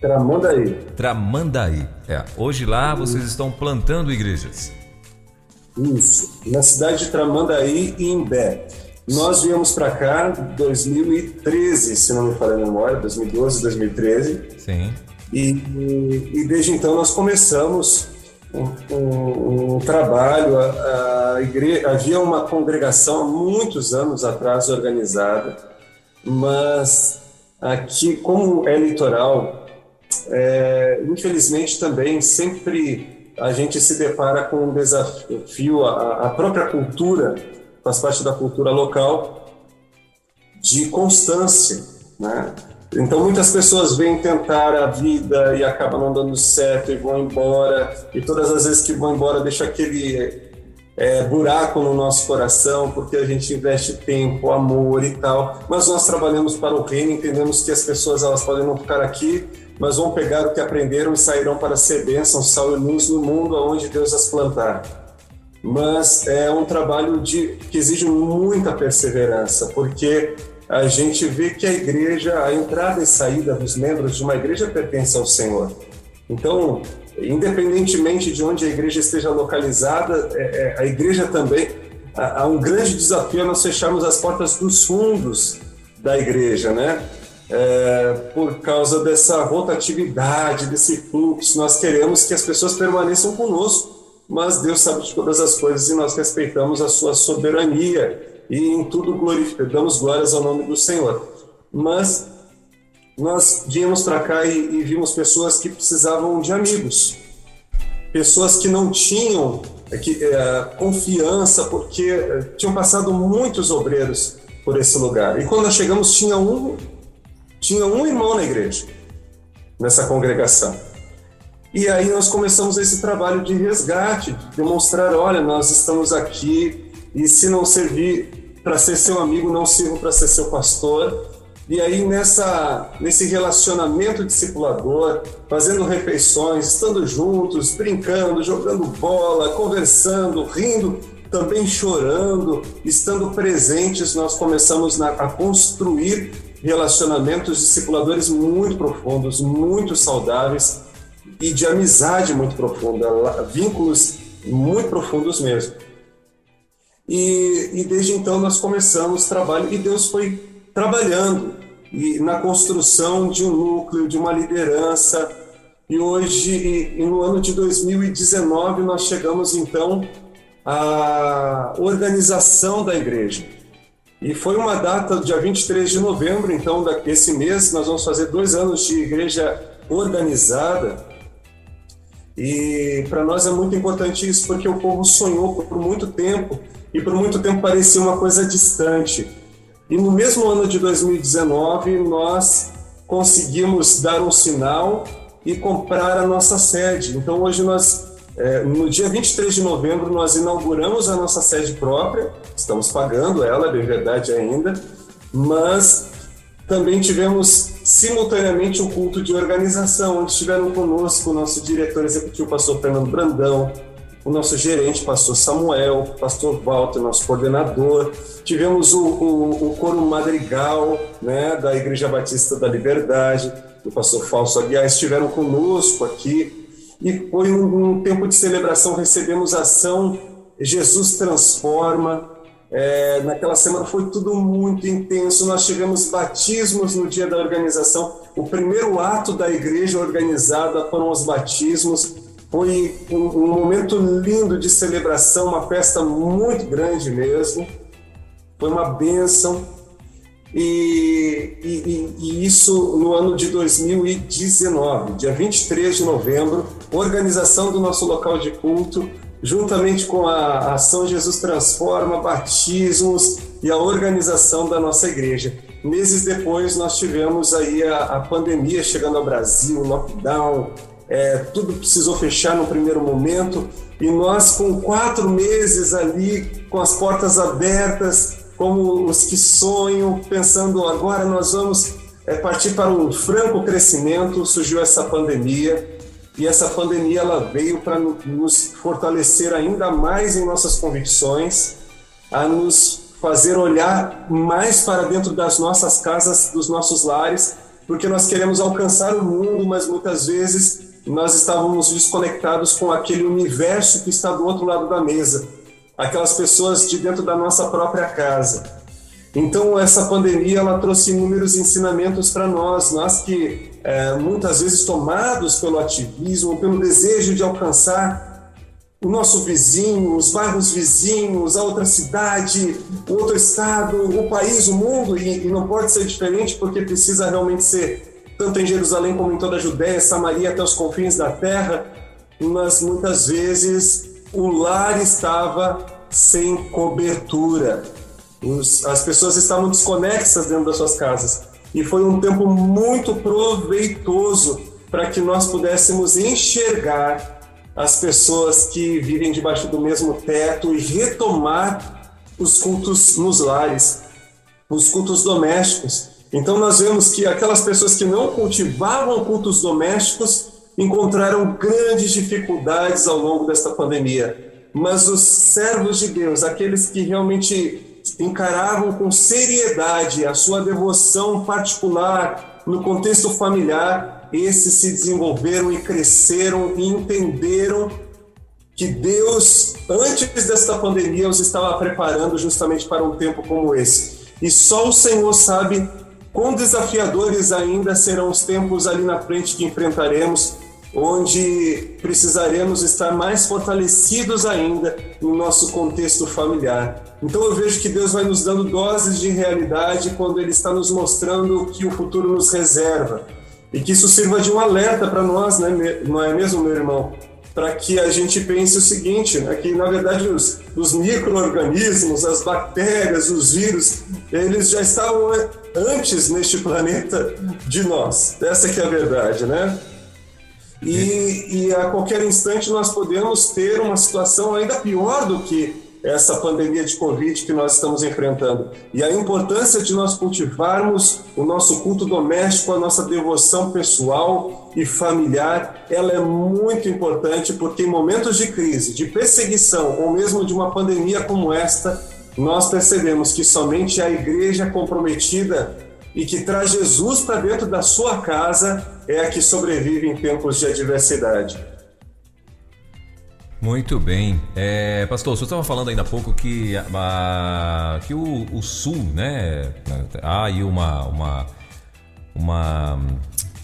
Tramandaí. Tramandaí. É. Hoje lá vocês estão plantando igrejas. Isso. Na cidade de Tramandaí e Imbé. Nós viemos para cá em 2013, se não me falha a memória, 2012, 2013. Sim. E, e desde então nós começamos um, um, trabalho. A, a igreja, havia uma congregação há muitos anos atrás organizada, mas aqui, como é litoral, é, infelizmente também sempre a gente se depara com um desafio, a, a própria cultura, faz parte da cultura local, de constância, né? Então muitas pessoas vêm tentar a vida e acabam não dando certo e vão embora e todas as vezes que vão embora deixa aquele é, buraco no nosso coração porque a gente investe tempo, amor e tal. Mas nós trabalhamos para o reino, entendemos que as pessoas elas podem não ficar aqui, mas vão pegar o que aprenderam e sairão para ser bênção, sal e luz no mundo aonde Deus as plantar. Mas é um trabalho de, que exige muita perseverança, porque a gente vê que a igreja, a entrada e saída dos membros de uma igreja pertence ao Senhor. Então, independentemente de onde a igreja esteja localizada, é, é, a igreja também há um grande desafio a nós fecharmos as portas dos fundos da igreja, né? É, por causa dessa rotatividade, desse fluxo, nós queremos que as pessoas permaneçam conosco, mas Deus sabe de todas as coisas e nós respeitamos a sua soberania e em tudo damos glórias ao nome do Senhor. Mas nós viemos para cá e, e, vimos pessoas que precisavam de amigos, pessoas que não tinham é, que, é, confiança, porque é, tinham passado muitos obreiros por esse lugar. E quando nós chegamos, tinha um, tinha um irmão na igreja, nessa congregação. E aí nós começamos esse trabalho de resgate, de demonstrar, olha, nós estamos aqui e se não servir para ser seu amigo, não sirvo para ser seu pastor. E aí nessa nesse relacionamento discipulador, fazendo refeições, estando juntos, brincando, jogando bola, conversando, rindo, também chorando, estando presentes, nós começamos a construir relacionamentos discipuladores muito profundos, muito saudáveis e de amizade muito profunda, vínculos muito profundos mesmo. E, e desde então nós começamos trabalho e Deus foi trabalhando e na construção de um núcleo, de uma liderança. E hoje, e no ano de 2019, nós chegamos então à organização da igreja. E foi uma data, dia 23 de novembro, então, desse mês, nós vamos fazer dois anos de igreja organizada. E para nós é muito importante isso, porque o povo sonhou por muito tempo e por muito tempo parecia uma coisa distante. E no mesmo ano de 2019, nós conseguimos dar um sinal e comprar a nossa sede. Então, hoje nós, é, no dia 23 de novembro, nós inauguramos a nossa sede própria, estamos pagando ela, é bem verdade ainda, mas também tivemos simultaneamente um culto de organização, onde estiveram conosco o nosso diretor executivo, pastor Fernando Brandão, o nosso gerente, pastor Samuel, pastor Walter, nosso coordenador. Tivemos o, o, o coro madrigal né, da Igreja Batista da Liberdade, o pastor Falso Aguiar, estiveram conosco aqui. E foi um, um tempo de celebração, recebemos a ação Jesus Transforma. É, naquela semana foi tudo muito intenso. Nós tivemos batismos no dia da organização. O primeiro ato da igreja organizada foram os batismos foi um, momento lindo de celebração, uma festa muito grande mesmo. foi uma bênção. E, e, e, isso no ano de 2019, dia 23 de novembro, organização do nosso local de culto, juntamente com a Ação Jesus Transforma, batismos e a organização da nossa igreja. Meses depois, nós tivemos aí a, a pandemia chegando ao Brasil, lockdown, é, tudo precisou fechar no primeiro momento, e nós, com quatro meses ali, com as portas abertas, como os que sonham, pensando agora nós vamos é, partir para um franco crescimento, surgiu essa pandemia. E essa pandemia ela veio para nos fortalecer ainda mais em nossas convicções, a nos fazer olhar mais para dentro das nossas casas, dos nossos lares, porque nós queremos alcançar o mundo, mas muitas vezes nós estávamos desconectados com aquele universo que está do outro lado da mesa aquelas pessoas de dentro da nossa própria casa. Então, essa pandemia ela trouxe inúmeros ensinamentos para nós, nós que é, muitas vezes tomados pelo ativismo, pelo desejo de alcançar o nosso vizinho, os bairros vizinhos, a outra cidade, o outro estado, o país, o mundo, e, e não pode ser diferente porque precisa realmente ser tanto em Jerusalém como em toda a Judéia, Samaria até os confins da terra, mas muitas vezes o lar estava sem cobertura. Os, as pessoas estavam desconexas dentro das suas casas. E foi um tempo muito proveitoso para que nós pudéssemos enxergar as pessoas que vivem debaixo do mesmo teto e retomar os cultos nos lares, os cultos domésticos. Então nós vemos que aquelas pessoas que não cultivavam cultos domésticos encontraram grandes dificuldades ao longo desta pandemia. Mas os servos de Deus, aqueles que realmente encaravam com seriedade a sua devoção particular no contexto familiar, esses se desenvolveram e cresceram e entenderam que Deus, antes desta pandemia, os estava preparando justamente para um tempo como esse. E só o Senhor sabe quão desafiadores ainda serão os tempos ali na frente que enfrentaremos, onde precisaremos estar mais fortalecidos ainda no nosso contexto familiar. Então eu vejo que Deus vai nos dando doses de realidade quando Ele está nos mostrando o que o futuro nos reserva. E que isso sirva de um alerta para nós, né? não é mesmo, meu irmão? Para que a gente pense o seguinte, né? que na verdade os, os micro-organismos, as bactérias, os vírus, eles já estavam antes neste planeta de nós. Essa que é a verdade, né? E, e, a qualquer instante nós podemos ter uma situação ainda pior do que essa pandemia de Covid que nós estamos enfrentando. E a importância de nós cultivarmos o nosso culto doméstico, a nossa devoção pessoal e familiar, ela é muito importante porque em momentos de crise, de perseguição ou mesmo de uma pandemia como esta, nós percebemos que somente a igreja comprometida e que traz Jesus para dentro da sua casa é a que sobrevive em tempos de adversidade. Muito bem. É, pastor, você estava falando ainda há pouco que, a, que o, o, Sul, né? Há aí uma, uma, uma,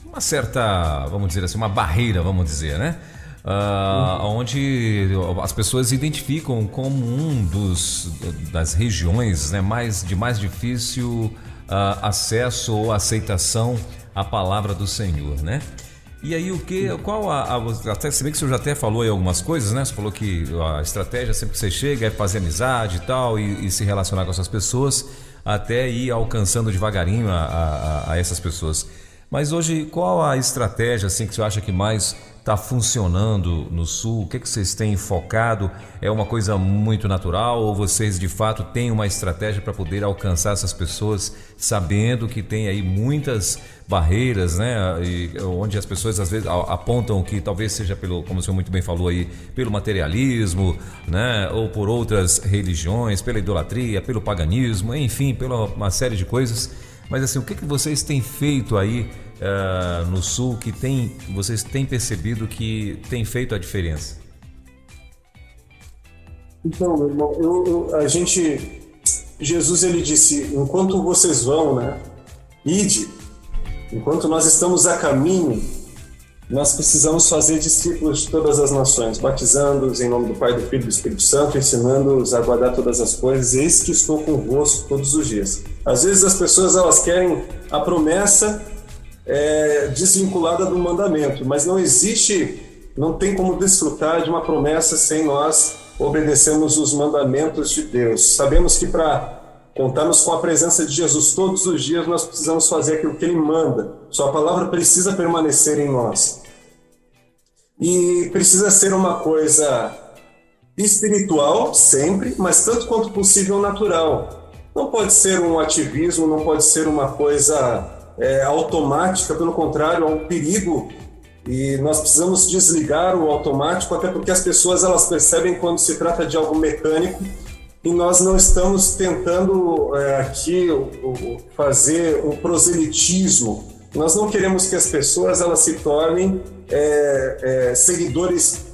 uma certa, vamos dizer assim, uma barreira, vamos dizer, né? Uh, onde as pessoas identificam como um dos das regiões né, mais de mais difícil uh, acesso ou aceitação à palavra do Senhor, né? E aí o que, qual a, a até se bem que você já até falou aí algumas coisas, né? Você falou que a estratégia sempre que você chega é fazer amizade e tal e, e se relacionar com essas pessoas até ir alcançando devagarinho a, a, a essas pessoas. Mas hoje qual a estratégia assim que você acha que mais está funcionando no Sul? O que, que vocês têm focado? É uma coisa muito natural ou vocês de fato têm uma estratégia para poder alcançar essas pessoas, sabendo que tem aí muitas barreiras, né? E onde as pessoas às vezes apontam que talvez seja pelo, como o senhor muito bem falou aí, pelo materialismo, né? Ou por outras religiões, pela idolatria, pelo paganismo, enfim, pela uma série de coisas. Mas assim, o que, que vocês têm feito aí? Uh, no sul que tem, vocês têm percebido que tem feito a diferença? Então, meu irmão, eu, eu, a gente, Jesus ele disse, enquanto vocês vão, né, ide, enquanto nós estamos a caminho, nós precisamos fazer discípulos de todas as nações, batizando-os em nome do Pai, do Filho e do Espírito Santo, ensinando-os a guardar todas as coisas. Eis que estou convosco todos os dias. Às vezes as pessoas elas querem a promessa é, desvinculada do mandamento, mas não existe, não tem como desfrutar de uma promessa sem nós obedecermos os mandamentos de Deus. Sabemos que para contarmos com a presença de Jesus todos os dias, nós precisamos fazer aquilo que Ele manda. Sua palavra precisa permanecer em nós. E precisa ser uma coisa espiritual, sempre, mas tanto quanto possível natural. Não pode ser um ativismo, não pode ser uma coisa é, automática, pelo contrário, é um perigo e nós precisamos desligar o automático, até porque as pessoas elas percebem quando se trata de algo mecânico e nós não estamos tentando é, aqui fazer um proselitismo. Nós não queremos que as pessoas elas se tornem é, é, seguidores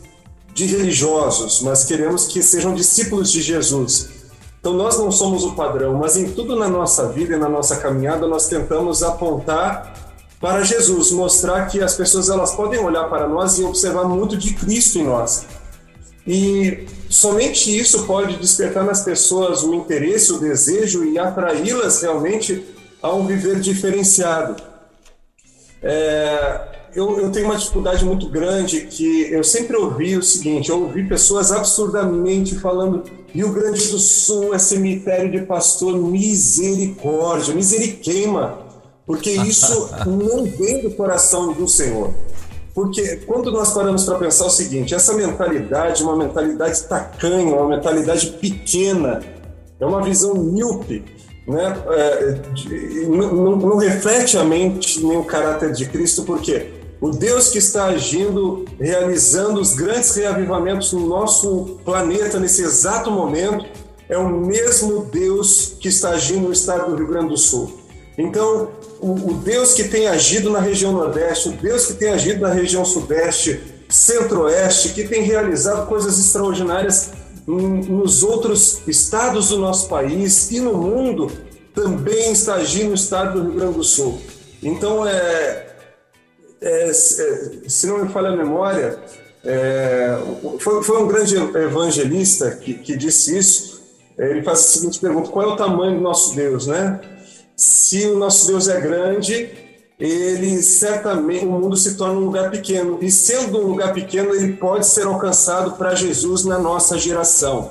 de religiosos, mas queremos que sejam discípulos de Jesus. Então nós não somos o padrão, mas em tudo na nossa vida e na nossa caminhada nós tentamos apontar para Jesus, mostrar que as pessoas elas podem olhar para nós e observar muito de Cristo em nós. E somente isso pode despertar nas pessoas o interesse, o desejo e atraí-las realmente a um viver diferenciado. É, eu, eu, tenho uma dificuldade muito grande que eu sempre ouvi o seguinte: eu ouvi pessoas absurdamente falando Rio Grande do Sul é cemitério de pastor, misericórdia, miseriqueima, porque isso não vem do coração do Senhor. Porque quando nós paramos para pensar o seguinte, essa mentalidade, uma mentalidade tacanha, uma mentalidade pequena, é uma visão míope, né? É, de, não, não, reflete a mente nem o caráter de Cristo, porque o Deus que está agindo, realizando os grandes reavivamentos no nosso planeta nesse exato momento, é o mesmo Deus que está agindo no estado do Rio Grande do Sul. Então, o, Deus que tem agido na região Nordeste, o Deus que tem agido na região Sudeste, Centro-Oeste, que tem realizado coisas extraordinárias nos outros estados do nosso país e no mundo, também está agindo no estado do Rio Grande do Sul. Então, é, é, é se não me falha a memória, é, foi, foi, um grande evangelista que, que disse isso. Ele faz a seguinte pergunta: qual é o tamanho do nosso Deus, né? se o nosso Deus é grande, ele certamente o mundo se torna um lugar pequeno e sendo um lugar pequeno ele pode ser alcançado para Jesus na nossa geração.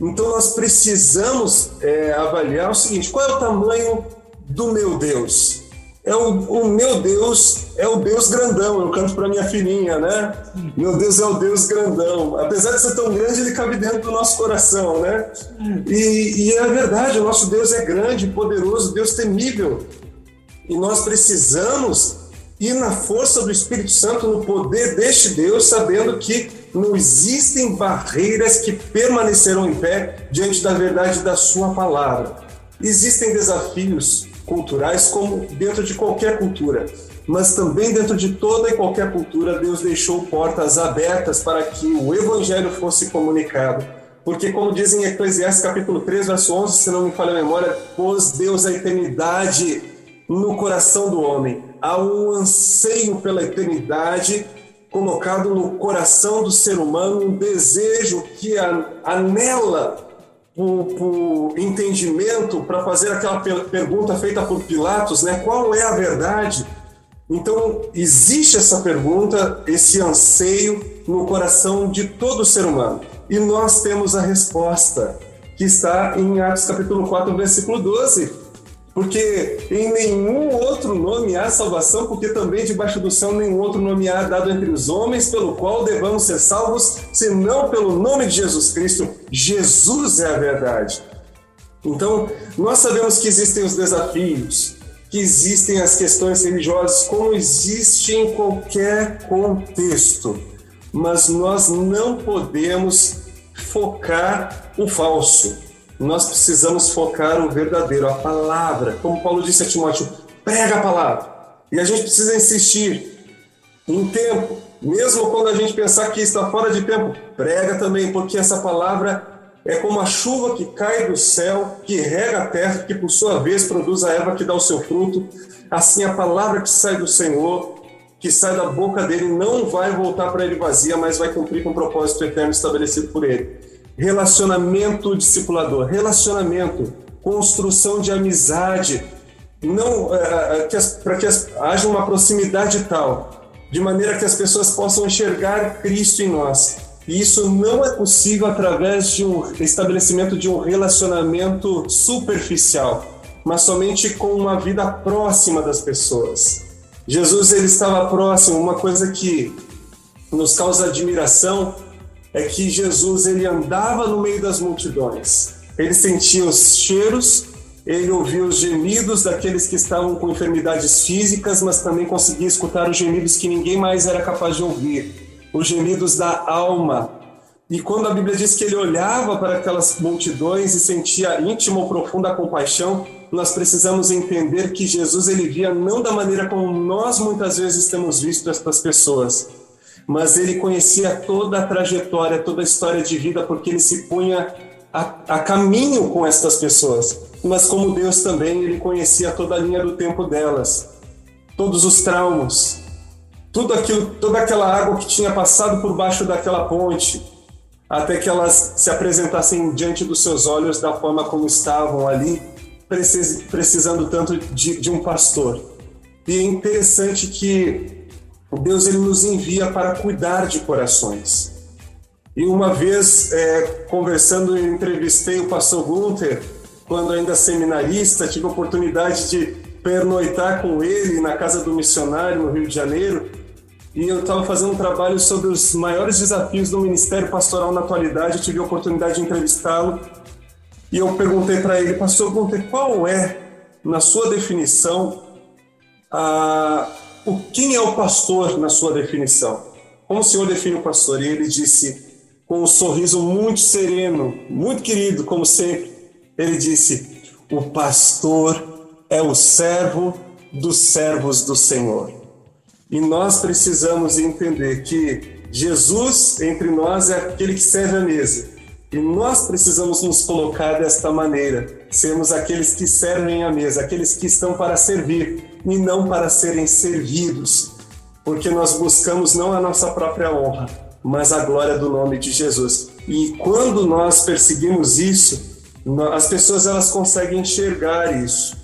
Então nós precisamos é, avaliar o seguinte: qual é o tamanho do meu Deus? É o, o, meu Deus é o Deus grandão. Eu canto para minha filhinha, né? Meu Deus é o Deus grandão. Apesar de ser tão grande, ele cabe dentro do nosso coração, né? E, e é verdade, o nosso Deus é grande, poderoso, Deus temível. E nós precisamos ir na força do Espírito Santo, no poder deste Deus, sabendo que não existem barreiras que permanecerão em pé diante da verdade da Sua palavra. Existem desafios, culturais, como dentro de qualquer cultura. Mas também dentro de toda e qualquer cultura, Deus deixou portas abertas para que o evangelho fosse comunicado. Porque, como diz em Eclesiastes capítulo 3, verso 11, se não me falha a memória, pôs Deus a eternidade no coração do homem. Há um anseio pela eternidade colocado no coração do ser humano, um desejo que anela por, por entendimento para fazer aquela pergunta feita por Pilatos, né? Qual é a verdade? Então, existe essa pergunta, esse anseio no coração de todo ser humano. E nós temos a resposta, que está em Atos capítulo 4, versículo 12 porque em nenhum outro nome há salvação, porque também debaixo do céu nenhum outro nome há dado entre os homens, pelo qual devamos ser salvos, senão pelo nome de Jesus Cristo. Jesus é a verdade. Então, nós sabemos que existem os desafios, que existem as questões religiosas, como existe em qualquer contexto, mas nós não podemos focar o falso nós precisamos focar o verdadeiro, a palavra. Como Paulo disse a Timóteo, prega a palavra. E a gente precisa insistir em tempo, mesmo quando a gente pensar que está fora de tempo, prega também, porque essa palavra é como a chuva que cai do céu, que rega a terra, que por sua vez produz a erva que dá o seu fruto. Assim, a palavra que sai do Senhor que sai da boca dele não vai voltar para ele vazia, mas vai cumprir com o propósito eterno estabelecido por ele. Relacionamento discipulador, relacionamento, construção de amizade, não é, é para que as, haja uma proximidade tal, de maneira que as pessoas possam enxergar Cristo em nós. E isso não é possível através de um estabelecimento de um relacionamento superficial, mas somente com uma vida próxima das pessoas. Jesus ele estava próximo, uma coisa que nos causa admiração é que Jesus ele andava no meio das multidões. Ele sentia os cheiros, ele ouvia os gemidos daqueles que estavam com enfermidades físicas, mas também conseguia escutar os gemidos que ninguém mais era capaz de ouvir, os gemidos da alma. E quando a Bíblia diz que ele olhava para aquelas multidões e sentia íntima ou profunda compaixão, nós precisamos entender que Jesus ele via não da maneira como nós muitas vezes temos visto estas pessoas, mas ele conhecia toda a trajetória, toda a história de vida, porque ele se punha a, a caminho com estas pessoas. Mas como Deus também, ele conhecia toda a linha do tempo delas, todos os traumas, tudo aquilo, toda aquela água que tinha passado por baixo daquela ponte, até que elas se apresentassem diante dos seus olhos da forma como estavam ali, precisando tanto de, de um pastor. E é interessante que Deus ele nos envia para cuidar de corações. E uma vez, é, conversando, eu entrevistei o pastor Gunther, quando ainda seminarista, tive a oportunidade de pernoitar com ele na casa do missionário no Rio de Janeiro. E eu estava fazendo um trabalho sobre os maiores desafios do ministério pastoral na atualidade. Eu tive a oportunidade de entrevistá-lo. E eu perguntei para ele, pastor Gunther, qual é, na sua definição, a, o quem é o pastor na sua definição? Como o senhor define o pastor? E ele disse: com um sorriso muito sereno, muito querido, como sempre, ele disse: O pastor é o servo dos servos do Senhor. E nós precisamos entender que Jesus entre nós é aquele que serve a mesa. E nós precisamos nos colocar desta maneira, sermos aqueles que servem a mesa, aqueles que estão para servir e não para serem servidos, porque nós buscamos não a nossa própria honra, mas a glória do nome de Jesus. E quando nós perseguimos isso, as pessoas elas conseguem enxergar isso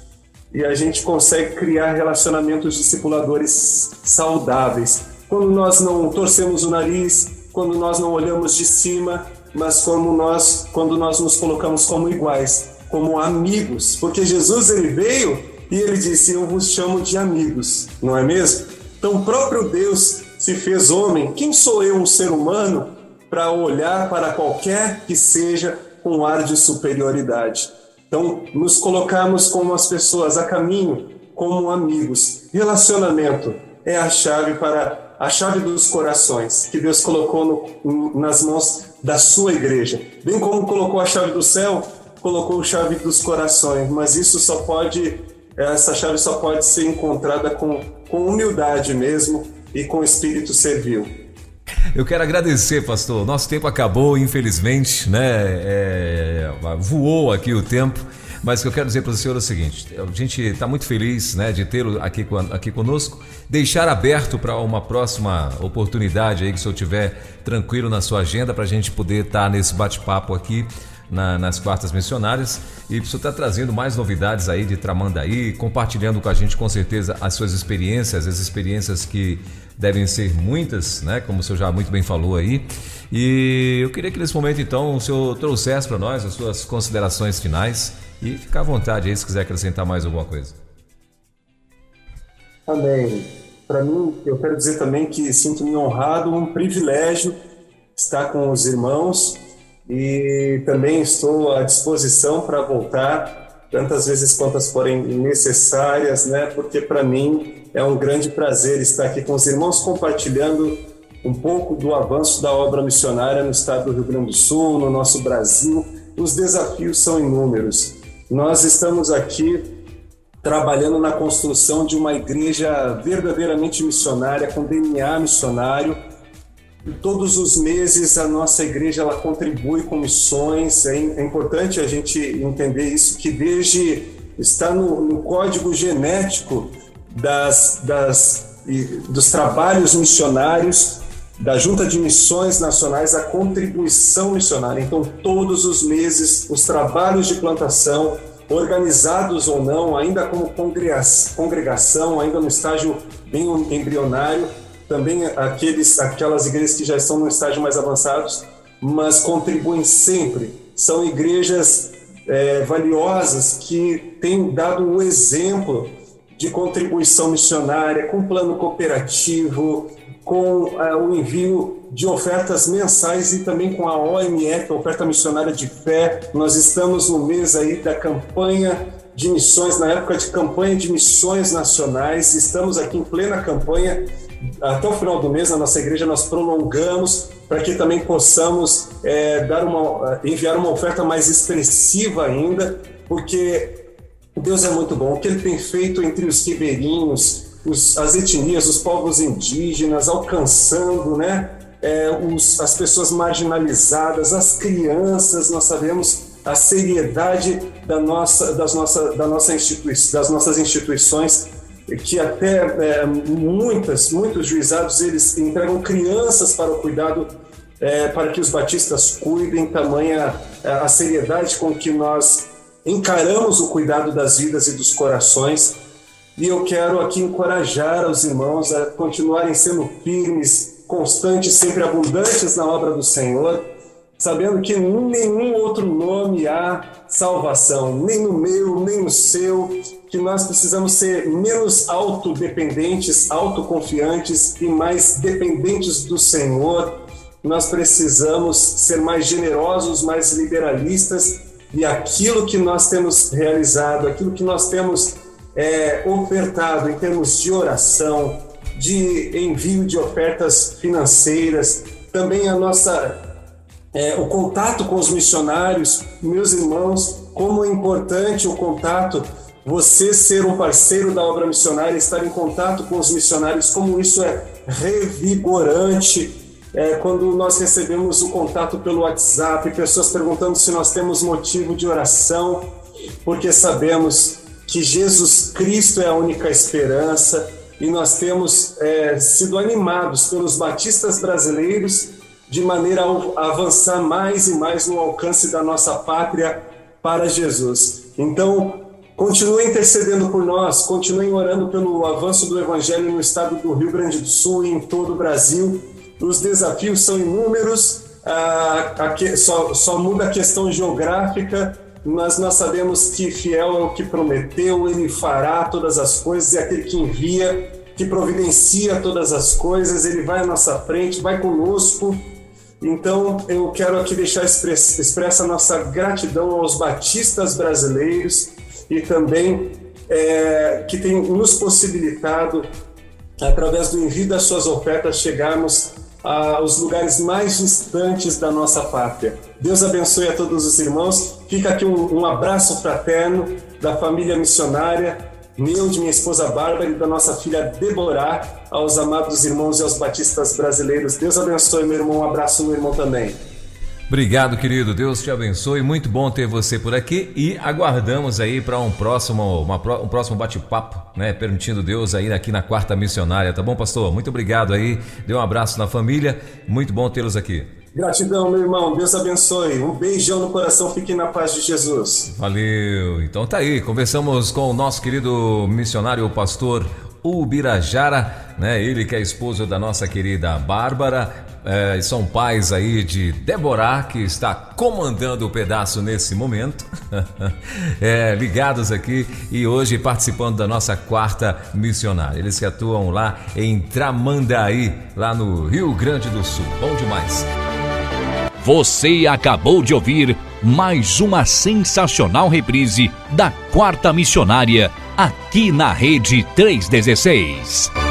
e a gente consegue criar relacionamentos discipuladores saudáveis. Quando nós não torcemos o nariz, quando nós não olhamos de cima, mas como nós, quando nós nos colocamos como iguais, como amigos, porque Jesus ele veio e ele disse: "Eu vos chamo de amigos", não é mesmo? Então o próprio Deus se fez homem, quem sou eu, um ser humano, para olhar para qualquer que seja com um ar de superioridade? Então, nos colocarmos como as pessoas a caminho, como amigos. Relacionamento é a chave para a chave dos corações que Deus colocou no, nas mãos da sua igreja. Bem como colocou a chave do céu, colocou a chave dos corações, mas isso só pode essa chave só pode ser encontrada com, com humildade mesmo, e com espírito servil. Eu quero agradecer, pastor. Nosso tempo acabou, infelizmente, né? É, voou aqui o tempo. Mas o que eu quero dizer para o senhor é o seguinte: a gente está muito feliz né, de tê-lo aqui, aqui conosco. Deixar aberto para uma próxima oportunidade aí que o senhor tiver tranquilo na sua agenda para a gente poder estar tá nesse bate-papo aqui na, nas quartas missionárias. E o senhor está trazendo mais novidades aí de Tramandaí, compartilhando com a gente com certeza as suas experiências, as experiências que devem ser muitas, né? Como o senhor já muito bem falou aí. E eu queria que nesse momento então o senhor trouxesse para nós as suas considerações finais e ficar à vontade aí se quiser acrescentar mais alguma coisa. Amém. Para mim, eu quero dizer também que sinto-me honrado, um privilégio estar com os irmãos e também estou à disposição para voltar tantas vezes quantas forem necessárias, né? Porque para mim é um grande prazer estar aqui com os irmãos compartilhando um pouco do avanço da obra missionária no estado do Rio Grande do Sul, no nosso Brasil. Os desafios são inúmeros. Nós estamos aqui trabalhando na construção de uma igreja verdadeiramente missionária, com DNA missionário, Todos os meses a nossa igreja ela contribui com missões. É, é importante a gente entender isso que desde está no, no código genético das, das dos trabalhos missionários da Junta de Missões Nacionais a contribuição missionária. Então, todos os meses, os trabalhos de plantação, organizados ou não, ainda como congregação, ainda no estágio bem embrionário, também aqueles, aquelas igrejas que já estão no estágio mais avançados, mas contribuem sempre. São igrejas é, valiosas que têm dado o exemplo de contribuição missionária, com plano cooperativo, com é, o envio de ofertas mensais e também com a OMF, a Oferta Missionária de Fé. Nós estamos no mês aí da campanha de missões, na época de campanha de missões nacionais. Estamos aqui em plena campanha. Até o final do mês, na nossa igreja, nós prolongamos para que também possamos é, dar uma, enviar uma oferta mais expressiva ainda, porque Deus é muito bom. O que ele tem feito entre os ribeirinhos, os, as etnias, os povos indígenas, alcançando né, é, os, as pessoas marginalizadas, as crianças, nós sabemos a seriedade da nossa, das, nossa, da nossa institui das nossas instituições, que até é, muitas, muitos juizados eles entregam crianças para o cuidado, é, para que os batistas cuidem, tamanha é, a seriedade com que nós encaramos o cuidado das vidas e dos corações. E eu quero aqui encorajar os irmãos a continuarem sendo firmes, constantes, sempre abundantes na obra do Senhor, sabendo que nenhum outro nome há salvação, nem no meu, nem no seu, que nós precisamos ser menos autodependentes, autoconfiantes e mais dependentes do Senhor. Nós precisamos ser mais generosos, mais liberalistas e aquilo que nós temos realizado, aquilo que nós temos é, ofertado em termos de oração, de envio de ofertas financeiras, também a nossa é, o contato com os missionários, meus irmãos, como é importante o contato, você ser um parceiro da obra missionária, estar em contato com os missionários, como isso é revigorante é, quando nós recebemos o contato pelo WhatsApp, pessoas perguntando se nós temos motivo de oração, porque sabemos que Jesus Cristo é a única esperança e nós temos é, sido animados pelos batistas brasileiros de maneira a avançar mais e mais no alcance da nossa pátria para Jesus. Então, continuem intercedendo por nós, continuem orando pelo avanço do Evangelho no estado do Rio Grande do Sul e em todo o Brasil os desafios são inúmeros, só, só muda a questão geográfica, mas nós sabemos que fiel é o que prometeu, ele fará todas as coisas, é aquele que envia, que providencia todas as coisas, ele vai à nossa frente, vai conosco. Então, eu quero aqui deixar expressa a nossa gratidão aos batistas brasileiros e também é, que tem nos possibilitado, através do envio das suas ofertas, chegarmos aos lugares mais distantes da nossa pátria. Deus abençoe a todos os irmãos. Fica aqui um, um abraço fraterno da família missionária, meu, de minha esposa Bárbara e da nossa filha Deborah, aos amados irmãos e aos batistas brasileiros. Deus abençoe, meu irmão. Um abraço, meu irmão também. Obrigado, querido. Deus te abençoe. Muito bom ter você por aqui e aguardamos aí para um próximo, uma, um próximo bate-papo, né? Permitindo Deus aí aqui na quarta missionária, tá bom, pastor? Muito obrigado aí. Dê um abraço na família. Muito bom tê-los aqui. Gratidão, meu irmão. Deus abençoe. Um beijão no coração. Fique na paz de Jesus. Valeu. Então tá aí. Conversamos com o nosso querido missionário, o pastor Ubirajara, né? Ele que é esposo da nossa querida Bárbara é, são pais aí de Deborah, que está comandando o pedaço nesse momento, é, ligados aqui e hoje participando da nossa quarta missionária. Eles que atuam lá em Tramandaí, lá no Rio Grande do Sul. Bom demais. Você acabou de ouvir mais uma sensacional reprise da quarta missionária aqui na Rede 316.